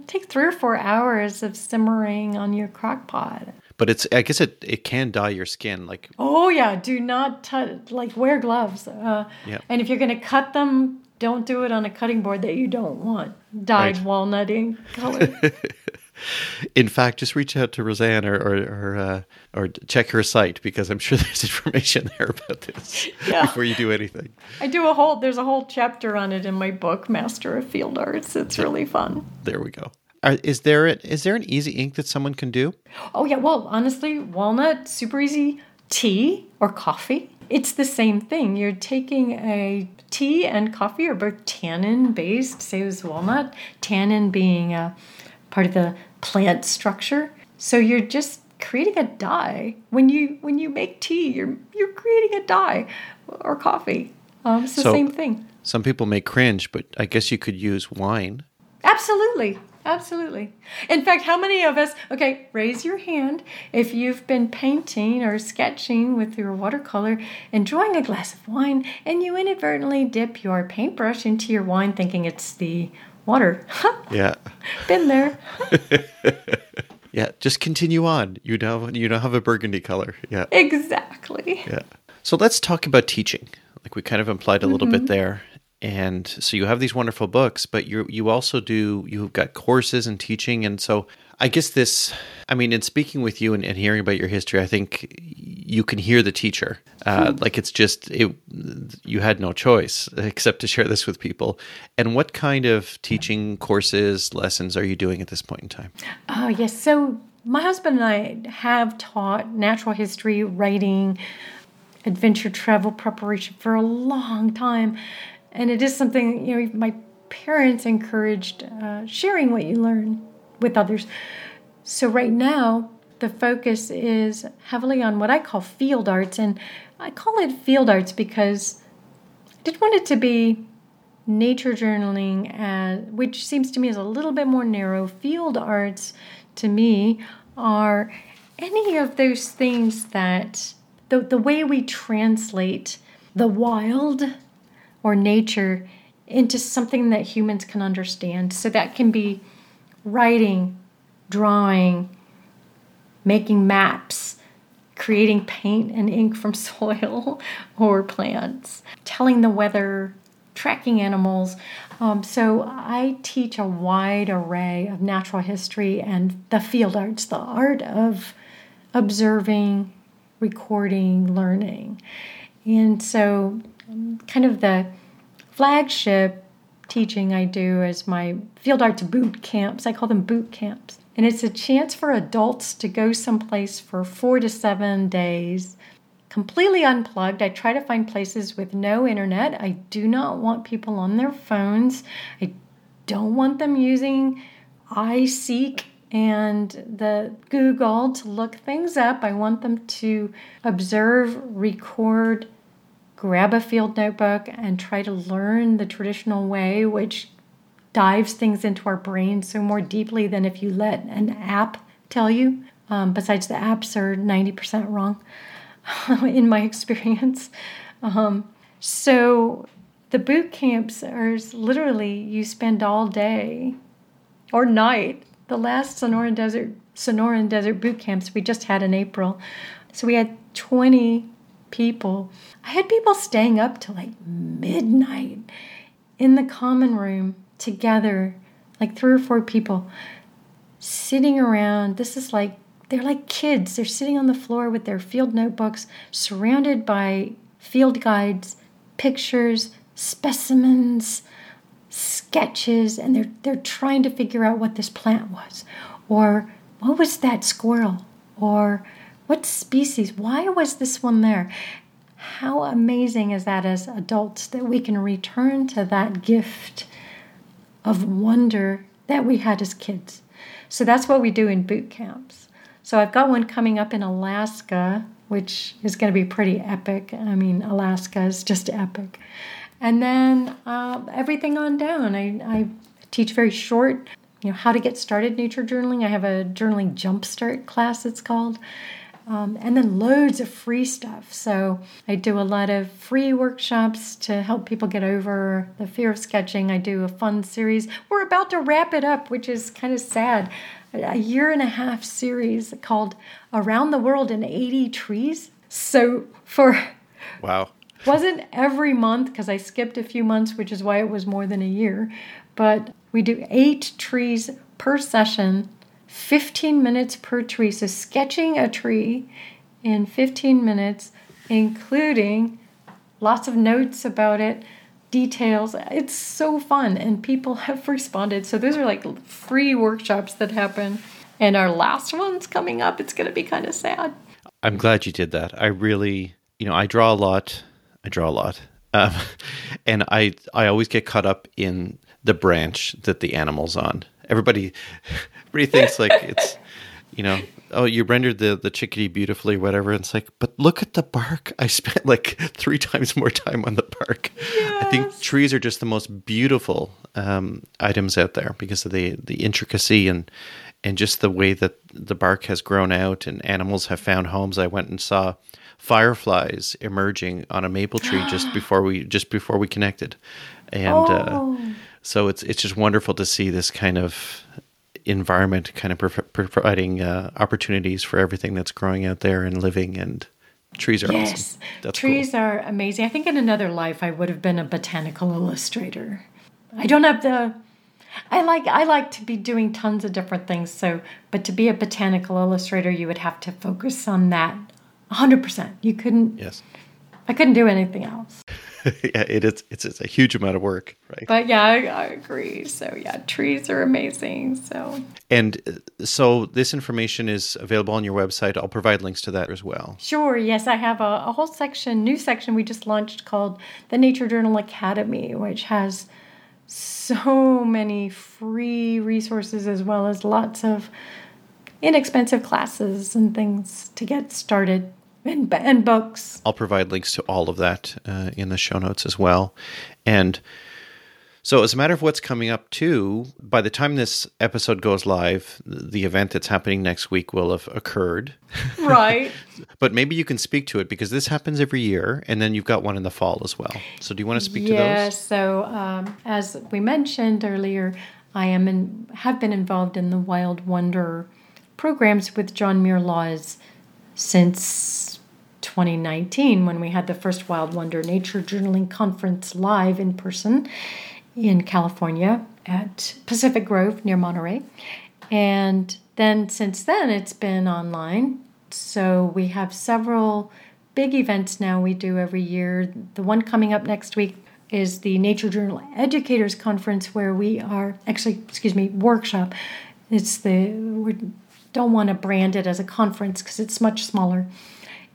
take three or four hours of simmering on your crock pot but it's I guess it it can dye your skin like oh yeah do not touch like wear gloves uh, yeah. and if you're going to cut them don't do it on a cutting board that you don't want. Dyed right. walnut ink color. In fact just reach out to Roseann or or or, uh, or, check her site because i'm sure there's information there about this yeah. before you do anything. I do a whole there's a whole chapter on it in my book master of field arts. It's really fun. There we go are, is there a, is there an easy ink that someone can do? Oh yeah, well honestly, walnut super easy. Tea or coffee, it's the same thing. You're taking a tea and coffee are both tannin based, say as walnut. Tannin being a part of the plant structure. So you're just creating a dye. When you when you make tea, you're you're creating a dye or coffee. Um, it's the so, same thing. Some people may cringe, but I guess you could use wine. Absolutely. Absolutely. In fact, how many of us, okay, raise your hand if you've been painting or sketching with your watercolor, enjoying a glass of wine, and you inadvertently dip your paintbrush into your wine thinking it's the water. yeah. Been there. yeah, just continue on. You know you don't have a burgundy color. Yeah. Exactly. Yeah. So let's talk about teaching. Like we kind of implied a little Mm-hmm. bit there. And so you have these wonderful books, but you you also do you've got courses and teaching and so I guess this I mean in speaking with you and, and hearing about your history, I think you can hear the teacher. Uh, like it's just it you had no choice except to share this with people. And what kind of teaching courses, lessons are you doing at this point in time? Oh, yes. So my husband and I have taught natural history, writing, adventure travel preparation for a long time. And it is something, you know, my parents encouraged uh, sharing what you learn with others. So right now, the focus is heavily on what I call field arts. And I call it field arts because I did want it to be nature journaling, uh, which seems to me is a little bit more narrow. Field arts, to me, are any of those things that the, the way we translate the wild or nature into something that humans can understand. So that can be writing, drawing, making maps, creating paint and ink from soil or plants, telling the weather, tracking animals. Um, so I teach a wide array of natural history and the field arts, the art of observing, recording, learning. And so, kind of the flagship teaching I do is my field arts boot camps. I call them boot camps. And it's a chance for adults to go someplace for four to seven days, completely unplugged. I try to find places with no internet. I do not want people on their phones. I don't want them using iSeek and the Google to look things up. I want them to observe, record, grab a field notebook, and try to learn the traditional way, which dives things into our brains so more deeply than if you let an app tell you. Um, besides, the apps are 90% wrong in my experience. Um, so the boot camps are literally you spend all day or night. The last Sonoran Desert Sonoran Desert boot camps we just had in April. So we had 20 people. I had people staying up till like midnight in the common room together, like three or four people sitting around. This is like they're like kids. They're sitting on the floor with their field notebooks, surrounded by field guides, pictures, specimens, sketches, and they're they're trying to figure out what this plant was, or what was that squirrel, or what species? Why was this one there? How amazing is that as adults that we can return to that gift of wonder that we had as kids? So that's what we do in boot camps. So I've got one coming up in Alaska, which is going to be pretty epic. I mean, Alaska is just epic. And then uh, everything on down. I, I teach very short, you know, how to get started nature journaling. I have a journaling jumpstart class, it's called. Um, and then loads of free stuff. So I do a lot of free workshops to help people get over the fear of sketching. I do a fun series. We're about to wrap it up, which is kind of sad. A year and a half series called Around the World in 80 Trees. So for Wow. wasn't every month because I skipped a few months, which is why it was more than a year. But we do eight trees per session 15 minutes per tree. So, sketching a tree in 15 minutes, including lots of notes about it, details. It's so fun, and people have responded. So, those are like free workshops that happen. And our last one's coming up. It's going to be kind of sad. I'm glad you did that. I really, you know, I draw a lot. I draw a lot. Um, and I I always get caught up in the branch that the animal's on. Everybody everybody thinks like it's you know oh, you rendered the the chickadee beautifully, whatever. And it's like, but look at the bark. I spent like three times more time on the bark. Yes. I think trees are just the most beautiful um, items out there because of the the intricacy and and just the way that the bark has grown out and animals have found homes. I went and saw fireflies emerging on a maple tree just before we just before we connected, and uh, Oh. so it's it's just wonderful to see this kind of environment kind of prov- providing uh, opportunities for everything that's growing out there and living and trees are Yes, awesome. That's trees are amazing. I think in another life I would have been a botanical illustrator. I don't have the. I like I like to be doing tons of different things. So, but to be a botanical illustrator, you would have to focus on that, hundred percent. You couldn't. Yes. I couldn't do anything else. yeah, it is. It's, it's a huge amount of work, right? But yeah, I, I agree. So yeah, trees are amazing. So And uh, so this information is available on your website. I'll provide links to that as well. Sure, yes, I have a, a whole section, new section we just launched called the Nature Journal Academy, which has so many free resources as well as lots of inexpensive classes and things to get started and, and books. I'll provide links to all of that uh, in the show notes as well. And so, as a matter of what's coming up too, by the time this episode goes live, the event that's happening next week will have occurred. Right. But maybe you can speak to it because this happens every year, and then you've got one in the fall as well. So, do you want to speak to those? yes, so um, as we mentioned earlier, I am in, have been involved in the Wild Wonder programs with John Muir Laws since 2019 when we had the first Wild Wonder Nature Journaling Conference live in person in California at Pacific Grove near Monterey. And then since then, it's been online. So we have several big events now we do every year. The one coming up next week is the Nature Journal Educators Conference, where we are actually, excuse me, workshop. It's the, we don't want to brand it as a conference because it's much smaller.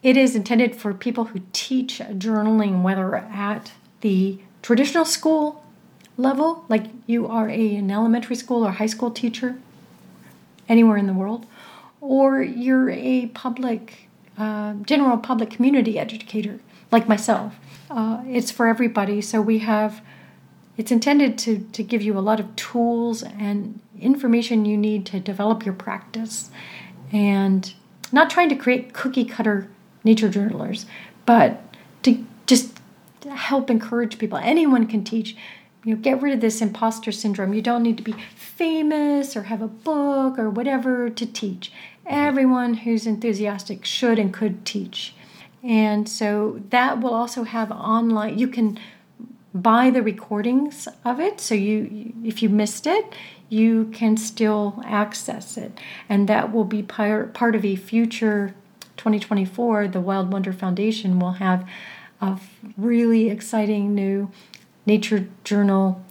It is intended for people who teach journaling, whether at the traditional school level, like you are a, an elementary school or high school teacher anywhere in the world, or you're a public, uh, general public community educator like myself. Uh, it's for everybody. So we have, it's intended to, to give you a lot of tools and information you need to develop your practice. And not trying to create cookie cutter nature journalers, but to just help encourage people. Anyone can teach. You know, get rid of this imposter syndrome. You don't need to be famous or have a book or whatever to teach. Everyone who's enthusiastic should and could teach. And so that will also have online you can buy the recordings of it. So you if you missed it you can still access it. And that will be part, of a future 2024 the wild wonder foundation will have a really exciting new nature journal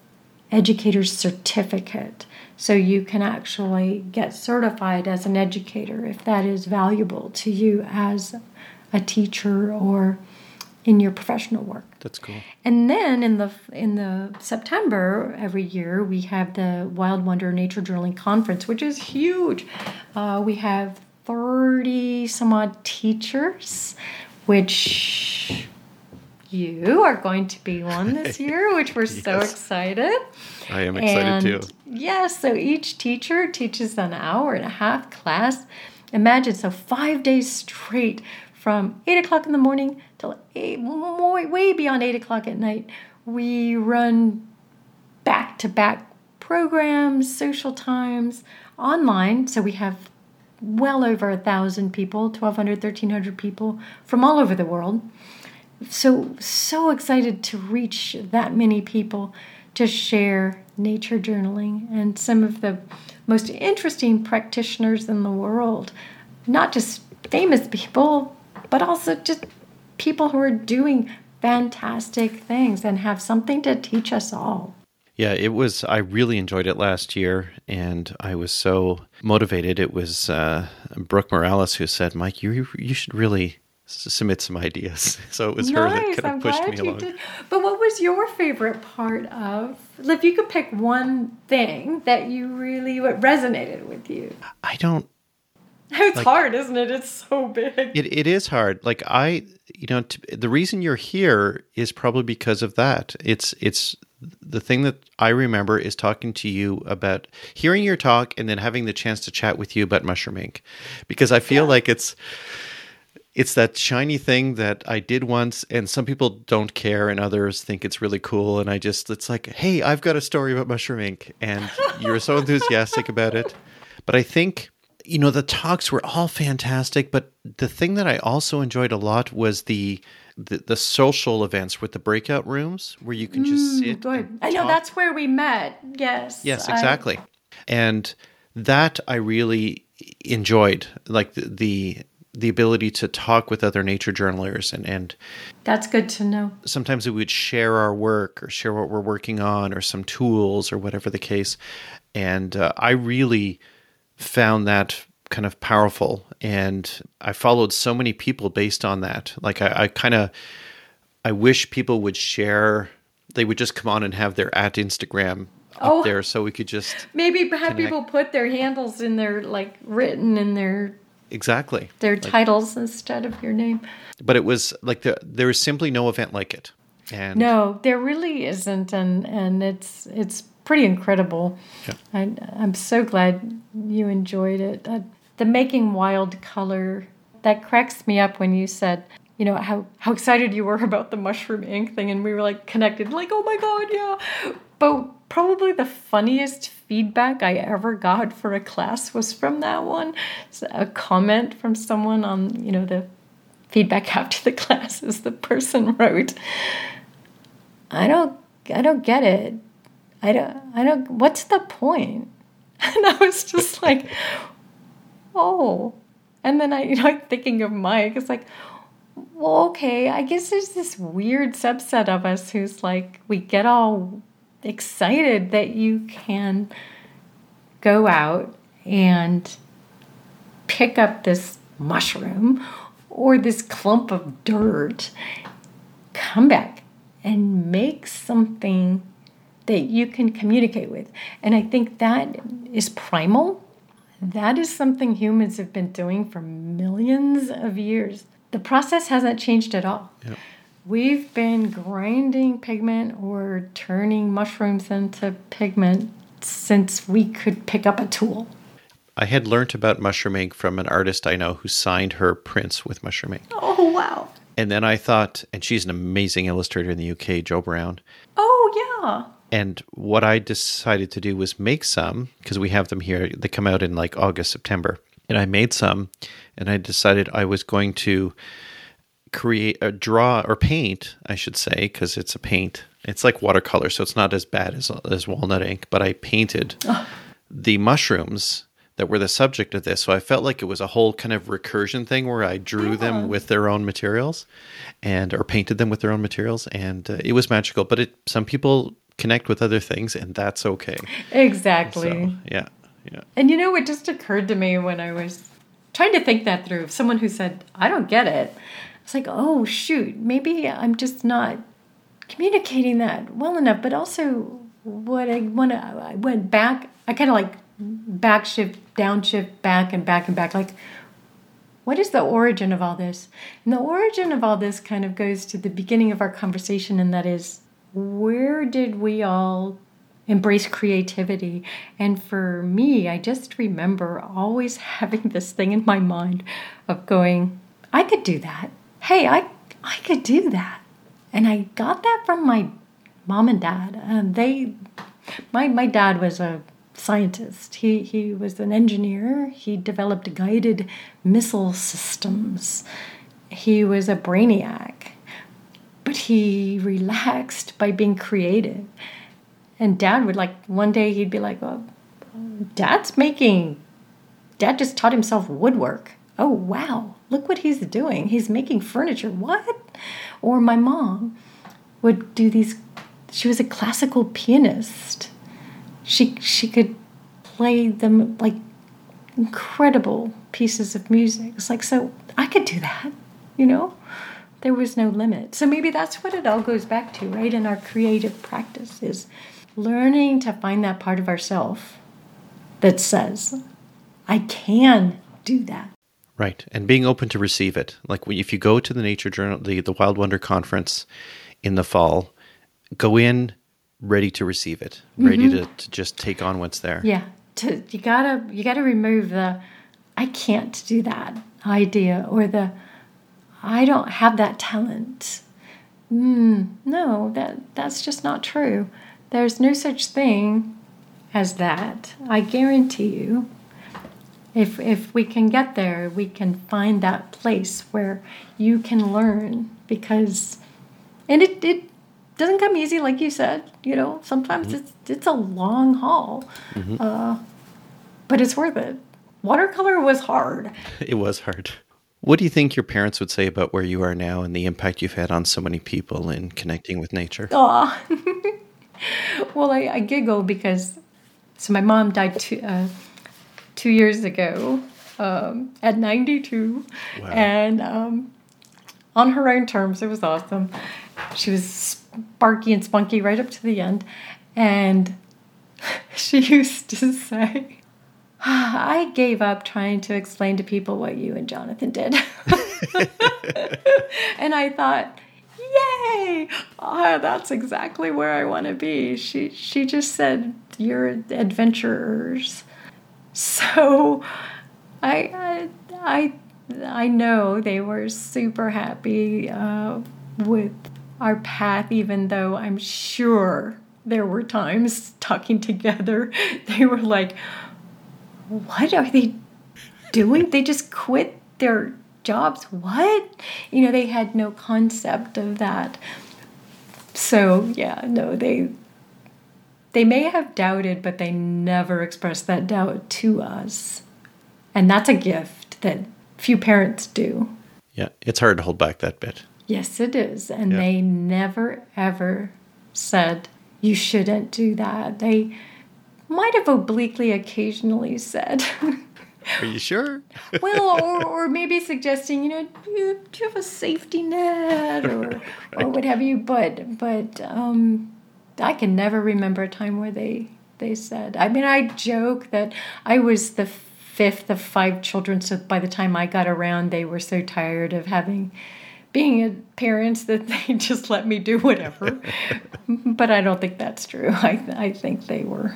educator's certificate. So you can actually get certified as an educator if that is valuable to you as a teacher or in your professional work That's cool. and then in the in the September every year we have the Wild Wonder Nature Journaling Conference, which is huge. Uh, we have thirty some odd teachers, which you are going to be one this year, which we're so excited. I am excited and too. Yes, so each teacher teaches an hour and a half class. Imagine so five days straight from eight o'clock in the morning till eight, way, way beyond eight o'clock at night. We run back to back programs, social times online. So we have well over a thousand people 1200 1300 people from all over the world so so excited to reach that many people to share nature journaling and some of the most interesting practitioners in the world not just famous people but also just people who are doing fantastic things and have something to teach us all Yeah, it was. I really enjoyed it last year, and I was so motivated. It was uh, Brooke Morales who said, "Mike, you you should really s- submit some ideas." So it was her that kind of i'm pushed glad me you along. did but what was your favorite part of if you could pick one thing that you really what resonated with you I don't. It's Like- hard, isn't it? It's so big. It, it is hard. Like I, you know, t- the reason you're here is probably because of that. It's it's the thing that I remember is talking to you about hearing your talk and then having the chance to chat with you about mushroom ink, because I feel like it's it's that shiny thing that I did once, and some people don't care, and others think it's really cool. And I just, it's like, hey, I've got a story about mushroom ink, and you're so enthusiastic about it. But I think, you know, the talks were all fantastic. But the thing that I also enjoyed a lot was the the, the social events with the breakout rooms where you can just sit. Good. and I know that's where we met. Yes. Yes, I- exactly. and that I really enjoyed, like the, the the ability to talk with other nature journalers and and that's good to know. sometimes we would share our work or share what we're working on or some tools or whatever the case and uh, i really found that kind of powerful. And i followed so many people based on that. Like i, I kind of i wish people would share they would just come on and have their at instagram up Oh. there so we could just Maybe have people put their handles in their like written in their exactly. their titles instead of your name. but it was like the, there was simply no event like it. And No, there really isn't, and and it's it's pretty incredible. I, I'm so glad you enjoyed it. Uh, the making wild color that cracks me up when you said. You know how how excited you were about the mushroom ink thing, and we were like connected, like oh my god, yeah. But probably the funniest feedback I ever got for a class was from that one. It's a comment from someone on you know the feedback after the classes. The person wrote, I don't I don't get it. I don't I don't what's the point? And I was just like, oh. And then I you know thinking of Mike, it's like, well, okay, I guess there's this weird subset of us who's like we get all excited that you can go out and pick up this mushroom or this clump of dirt, come back and make something that you can communicate with. And I think that is primal. That is something humans have been doing for millions of years. The process hasn't changed at all. Yep. We've been grinding pigment or turning mushrooms into pigment since we could pick up a tool. I had learnt about mushroom ink from an artist I know who signed her prints with mushroom ink. Oh, wow. And then I thought, and she's an amazing illustrator in the UK, Jo Brown. Oh, yeah. And what I decided to do was make some because we have them here. They come out in like August, September. And I made some and I decided I was going to create a draw or paint, I should say, because it's a paint. It's like watercolor, so it's not as bad as, as walnut ink. But I painted the mushrooms that were the subject of this. So I felt like it was a whole kind of recursion thing where I drew them with their own materials and or painted them with their own materials and uh, it was magical, but it some people connect with other things and that's okay. Exactly. So, yeah. Yeah. And you know, it just occurred to me when I was trying to think that through. Someone who said, I don't get it. It's like, oh, shoot, maybe I'm just not communicating that well enough. But also, what I, when I went back, I kind of like back shift, downshift, back and back and back. Like, what is the origin of all this? And the origin of all this kind of goes to the beginning of our conversation, and that is where did we all embrace creativity? And for me, I just remember always having this thing in my mind of going, I could do that. Hey, I, I could do that. And I got that from my mom and dad. And they, my, my dad was a scientist. He, he was an engineer. He developed guided missile systems. He was a brainiac, but he relaxed by being creative. And dad would like, one day he'd be like, Dad's making, Dad just taught himself woodwork. Oh, wow, look what he's doing. He's making furniture. What? Or my mom would do these, she was a classical pianist she she could play them like incredible pieces of music. It's like so I could do that, you know. There was no limit. So maybe that's what it all goes back to, right? In our creative practice is learning to find that part of ourself that says, I can do that. Right. And being open to receive it. Like if you go to the Nature Journal, the, the Wild Wonder Conference in the fall, go in ready to receive it, ready mm-hmm. to, to just take on what's there. Yeah. To, you gotta you gotta remove the I can't do that idea or the I don't have that talent. Mm, no, that that's just not true. There's no such thing as that. I guarantee you. If if we can get there, we can find that place where you can learn because and it, it doesn't come easy like you said, you know, sometimes mm-hmm. it's it's a long haul. Mm-hmm. Uh, but it's worth it. Watercolor was hard. It was hard. What do you think your parents would say about where you are now and the impact you've had on so many people in connecting with nature? Oh, well, I, I, giggle because so my mom died two, uh, two years ago um, at 92. Wow. And um, on her own terms, it was awesome. She was sparky and spunky right up to the end. And she used to say, I gave up trying to explain to people what you and Johnathan did. and I thought, yay! Oh, that's exactly where I want to be. She she just said, "You're adventurers." So, I I I know they were super happy uh, with our path, even though I'm sure there were times talking together they were like what are they doing? they just quit their jobs. What? You know, they had no concept of that. So, yeah, no, they they may have doubted, but they never expressed that doubt to us. And that's a gift that few parents do. Yeah, it's hard to hold back that bit. Yes, it is. And yeah. they never, ever said, you shouldn't do that. They might have obliquely occasionally said. Are you sure? well, or, or maybe suggesting, you know, do you, do you have a safety net or right. or what have you? But but um, I can never remember a time where they they said. I mean, I joke that I was the fifth of five children, so by the time I got around, they were so tired of having being parents that they just let me do whatever. but I don't think that's true. I I think they were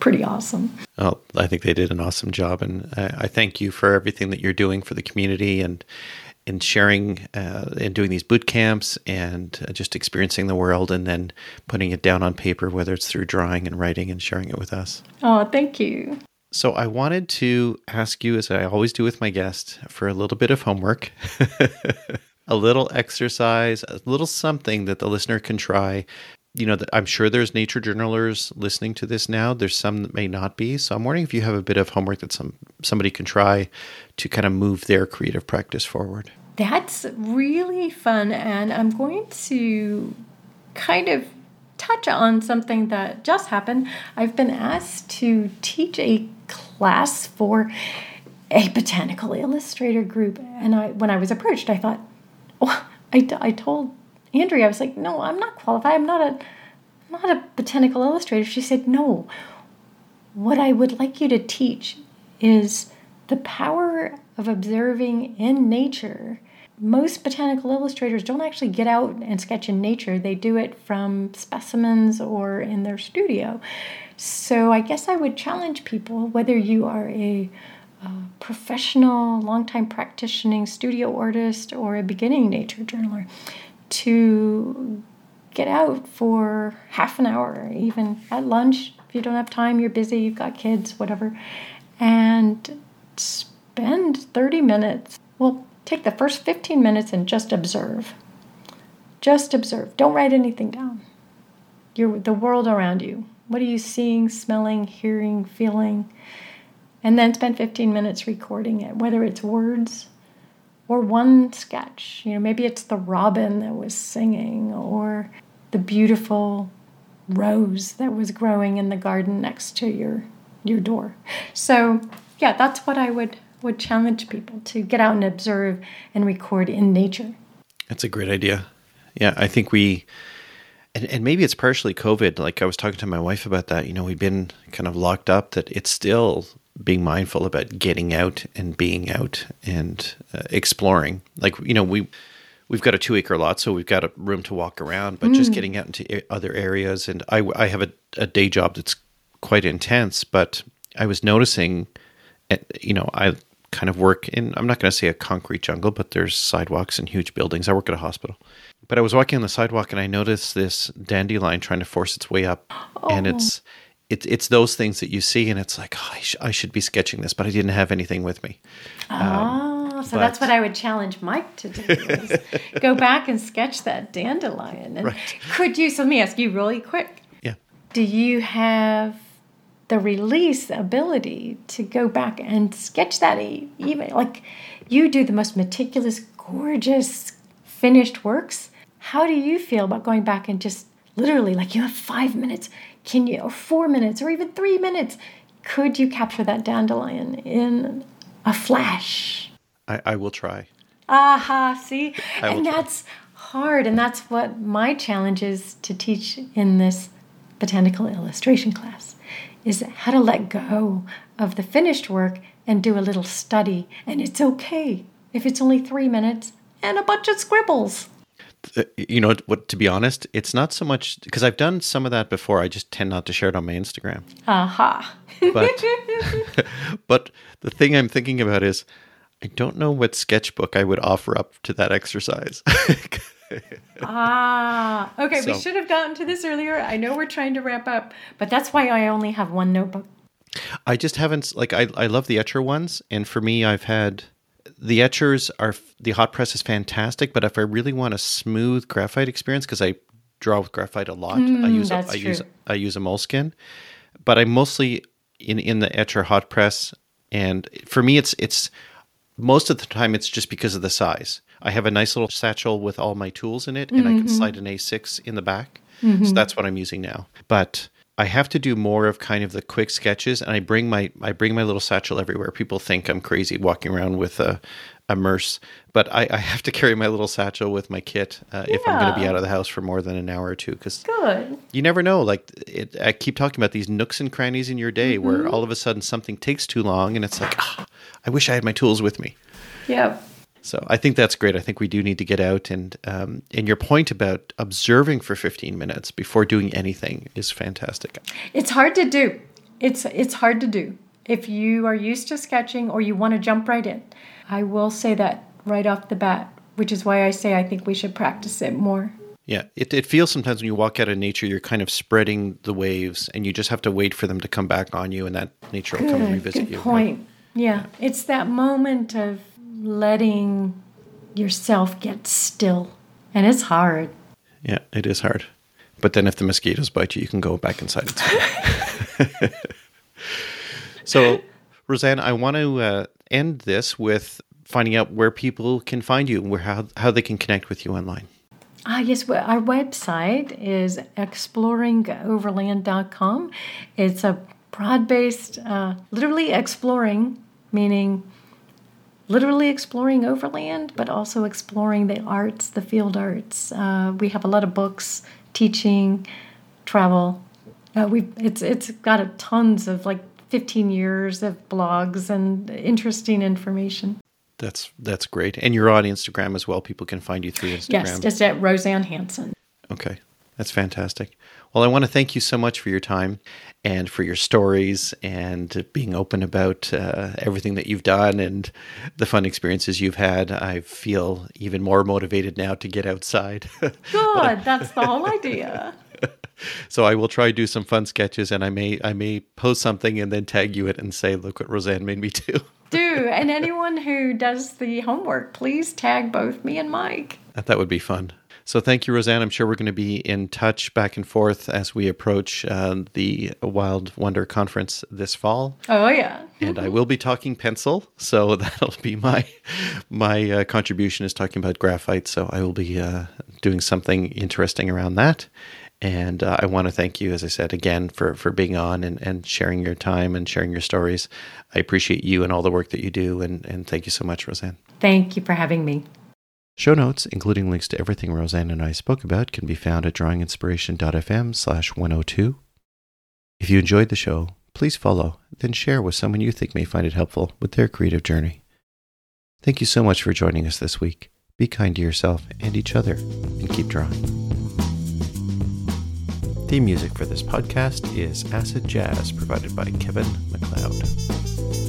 pretty awesome. Well, I think they did an awesome job, and I, I thank you for everything that you're doing for the community and in sharing uh, and doing these boot camps and uh, just experiencing the world and then putting it down on paper, whether it's through drawing and writing and sharing it with us. Oh, thank you. So I wanted to ask you, as I always do with my guests, for a little bit of homework. a little exercise, a little something that the listener can try you know, that I'm sure there's nature journalers listening to this now. There's some that may not be. So I'm wondering if you have a bit of homework that some somebody can try to kind of move their creative practice forward. That's really fun, and I'm going to kind of touch on something that just happened. I've been asked to teach a class for a botanical illustrator group, and I when I was approached, I thought, oh, I, I told Andrea, I was like, no, I'm not qualified. I'm not a, I'm not a botanical illustrator. She said, no. What I would like you to teach is the power of observing in nature. Most botanical illustrators don't actually get out and sketch in nature. They do it from specimens or in their studio. So I guess I would challenge people, whether you are a professional, long-time practicing studio artist or a beginning nature journaler, to get out for half an hour, even at lunch. If you don't have time, you're busy, you've got kids, whatever, and spend 30 minutes. Well, take the first 15 minutes and just observe. Just observe. Don't write anything down. You're the world around you. What are you seeing, smelling, hearing, feeling? And then spend 15 minutes recording it, whether it's words or one sketch. You know, maybe it's the robin that was singing or the beautiful rose that was growing in the garden next to your your door. So, yeah, that's what I would would challenge people to get out and observe and record in nature. That's a great idea. Yeah, I think we and, and maybe it's partially COVID. Like I was talking to my wife about that. You know, we've been kind of locked up that it's still being mindful about getting out and being out and uh, exploring. Like you know, we we've got a two acre lot, so we've got a room to walk around, but just getting out into other areas. And I I have a, a day job that's quite intense, but I was noticing, eh, you know, I kind of work in I'm not going to say a concrete jungle, but there's sidewalks and huge buildings. I work at a hospital. But I was walking on the sidewalk and I noticed this dandelion trying to force its way up, and it's it's it's those things that you see, and it's like oh, I, sh- I should be sketching this, but I didn't have anything with me. Oh, so that's what I would challenge Mike to do is go back and sketch that dandelion. And could you, so let me ask you really quick, Yeah, do you have the release ability to go back and sketch that even like you do the most meticulous, gorgeous, finished works? How do you feel about going back and just literally like you have five minutes, can you, or four minutes, or even three minutes? Could you capture that dandelion in a flash? I, I will try. Aha, see? And try. that's hard. And that's what my challenge is to teach in this botanical illustration class is how to let go of the finished work and do a little study. And it's okay if it's only three minutes and a bunch of scribbles. You know what? To be honest, it's not so much because I've done some of that before. I just tend not to share it on my Instagram. Aha. But but the thing I'm thinking about is I don't know what sketchbook I would offer up to that exercise. Ah, okay. we should have gotten to this earlier. I know we're trying to wrap up, but that's why I only have one notebook. I just haven't like I I love the Etchr ones, and for me, I've had the Etchrs are the hot press is fantastic, but if I really want a smooth graphite experience, because I draw with graphite a lot, I mm, use a, I use. I use a Moleskine, but I mostly in in the Etchr hot press, and for me, it's it's most of the time it's just because of the size. I have a nice little satchel with all my tools in it, and I can mm-hmm. slide an A6 in the back. So mm-hmm. that's what I'm using now. But I have to do more of kind of the quick sketches, and I bring my I bring my little satchel everywhere. People think I'm crazy walking around with a a merce, but I, I have to carry my little satchel with my kit uh, if I'm going to be out of the house for more than an hour or two because Good. you never know. Like it, I keep talking about these nooks and crannies in your day where all of a sudden something takes too long, and it's like, ah, I wish I had my tools with me. Yep. So I think that's great. I think we do need to get out and um, and your point about observing for 15 minutes before doing anything is fantastic. It's hard to do. It's it's hard to do. If you are used to sketching or you want to jump right in. I will say that right off the bat, which is why I say I think we should practice it more. Yeah, it, it feels sometimes when you walk out in nature, you're kind of spreading the waves, and you just have to wait for them to come back on you, and that nature will come and Good, revisit good you. point. Yeah, it's that moment of letting yourself get still. And it's hard. Yeah, it is hard. But then if the mosquitoes bite you, you can go back inside so, Roseann, I want to uh, end this with finding out where people can find you and where how, how they can connect with you online. Ah, yes, well, our website is exploringoverland.com. It's a broad based, uh, literally exploring, meaning literally exploring overland, but also exploring the arts, the field arts. Uh, we have a lot of books, teaching, travel. Uh, we it's it's got a tons of like 15 years of blogs and interesting information. That's that's great. And you're on Instagram as well. People can find you through Instagram. Yes, just at Roseann Hanson. Okay. That's fantastic. Well, I want to thank you so much for your time and for your stories and being open about uh, everything that you've done and the fun experiences you've had. I feel even more motivated now to get outside. Good, that's the whole idea. so I will try to do some fun sketches and I may I may post something and then tag you it and say, look what Roseann made me do. Do and anyone who does the homework, please tag both me and Mike. that would be fun. So thank you, Roseann. I'm sure we're going to be in touch back and forth as we approach uh, the Wild Wonder Conference this fall. Oh yeah. and I will be talking pencil, so that'll be my my uh, contribution is talking about graphite. So I will be uh, doing something interesting around that, and uh, I want to thank you, as I said again, for for being on and, and sharing your time and sharing your stories. I appreciate you and all the work that you do, and and thank you so much, Roseann. Thank you for having me. Show notes, including links to everything Roseann and I spoke about, can be found at drawinginspiration.fm slash 102. If you enjoyed the show, please follow, then share with someone you think may find it helpful with their creative journey. Thank you so much for joining us this week. Be kind to yourself and each other, and keep drawing. Theme music for this podcast is Acid Jazz, provided by Kevin MacLeod.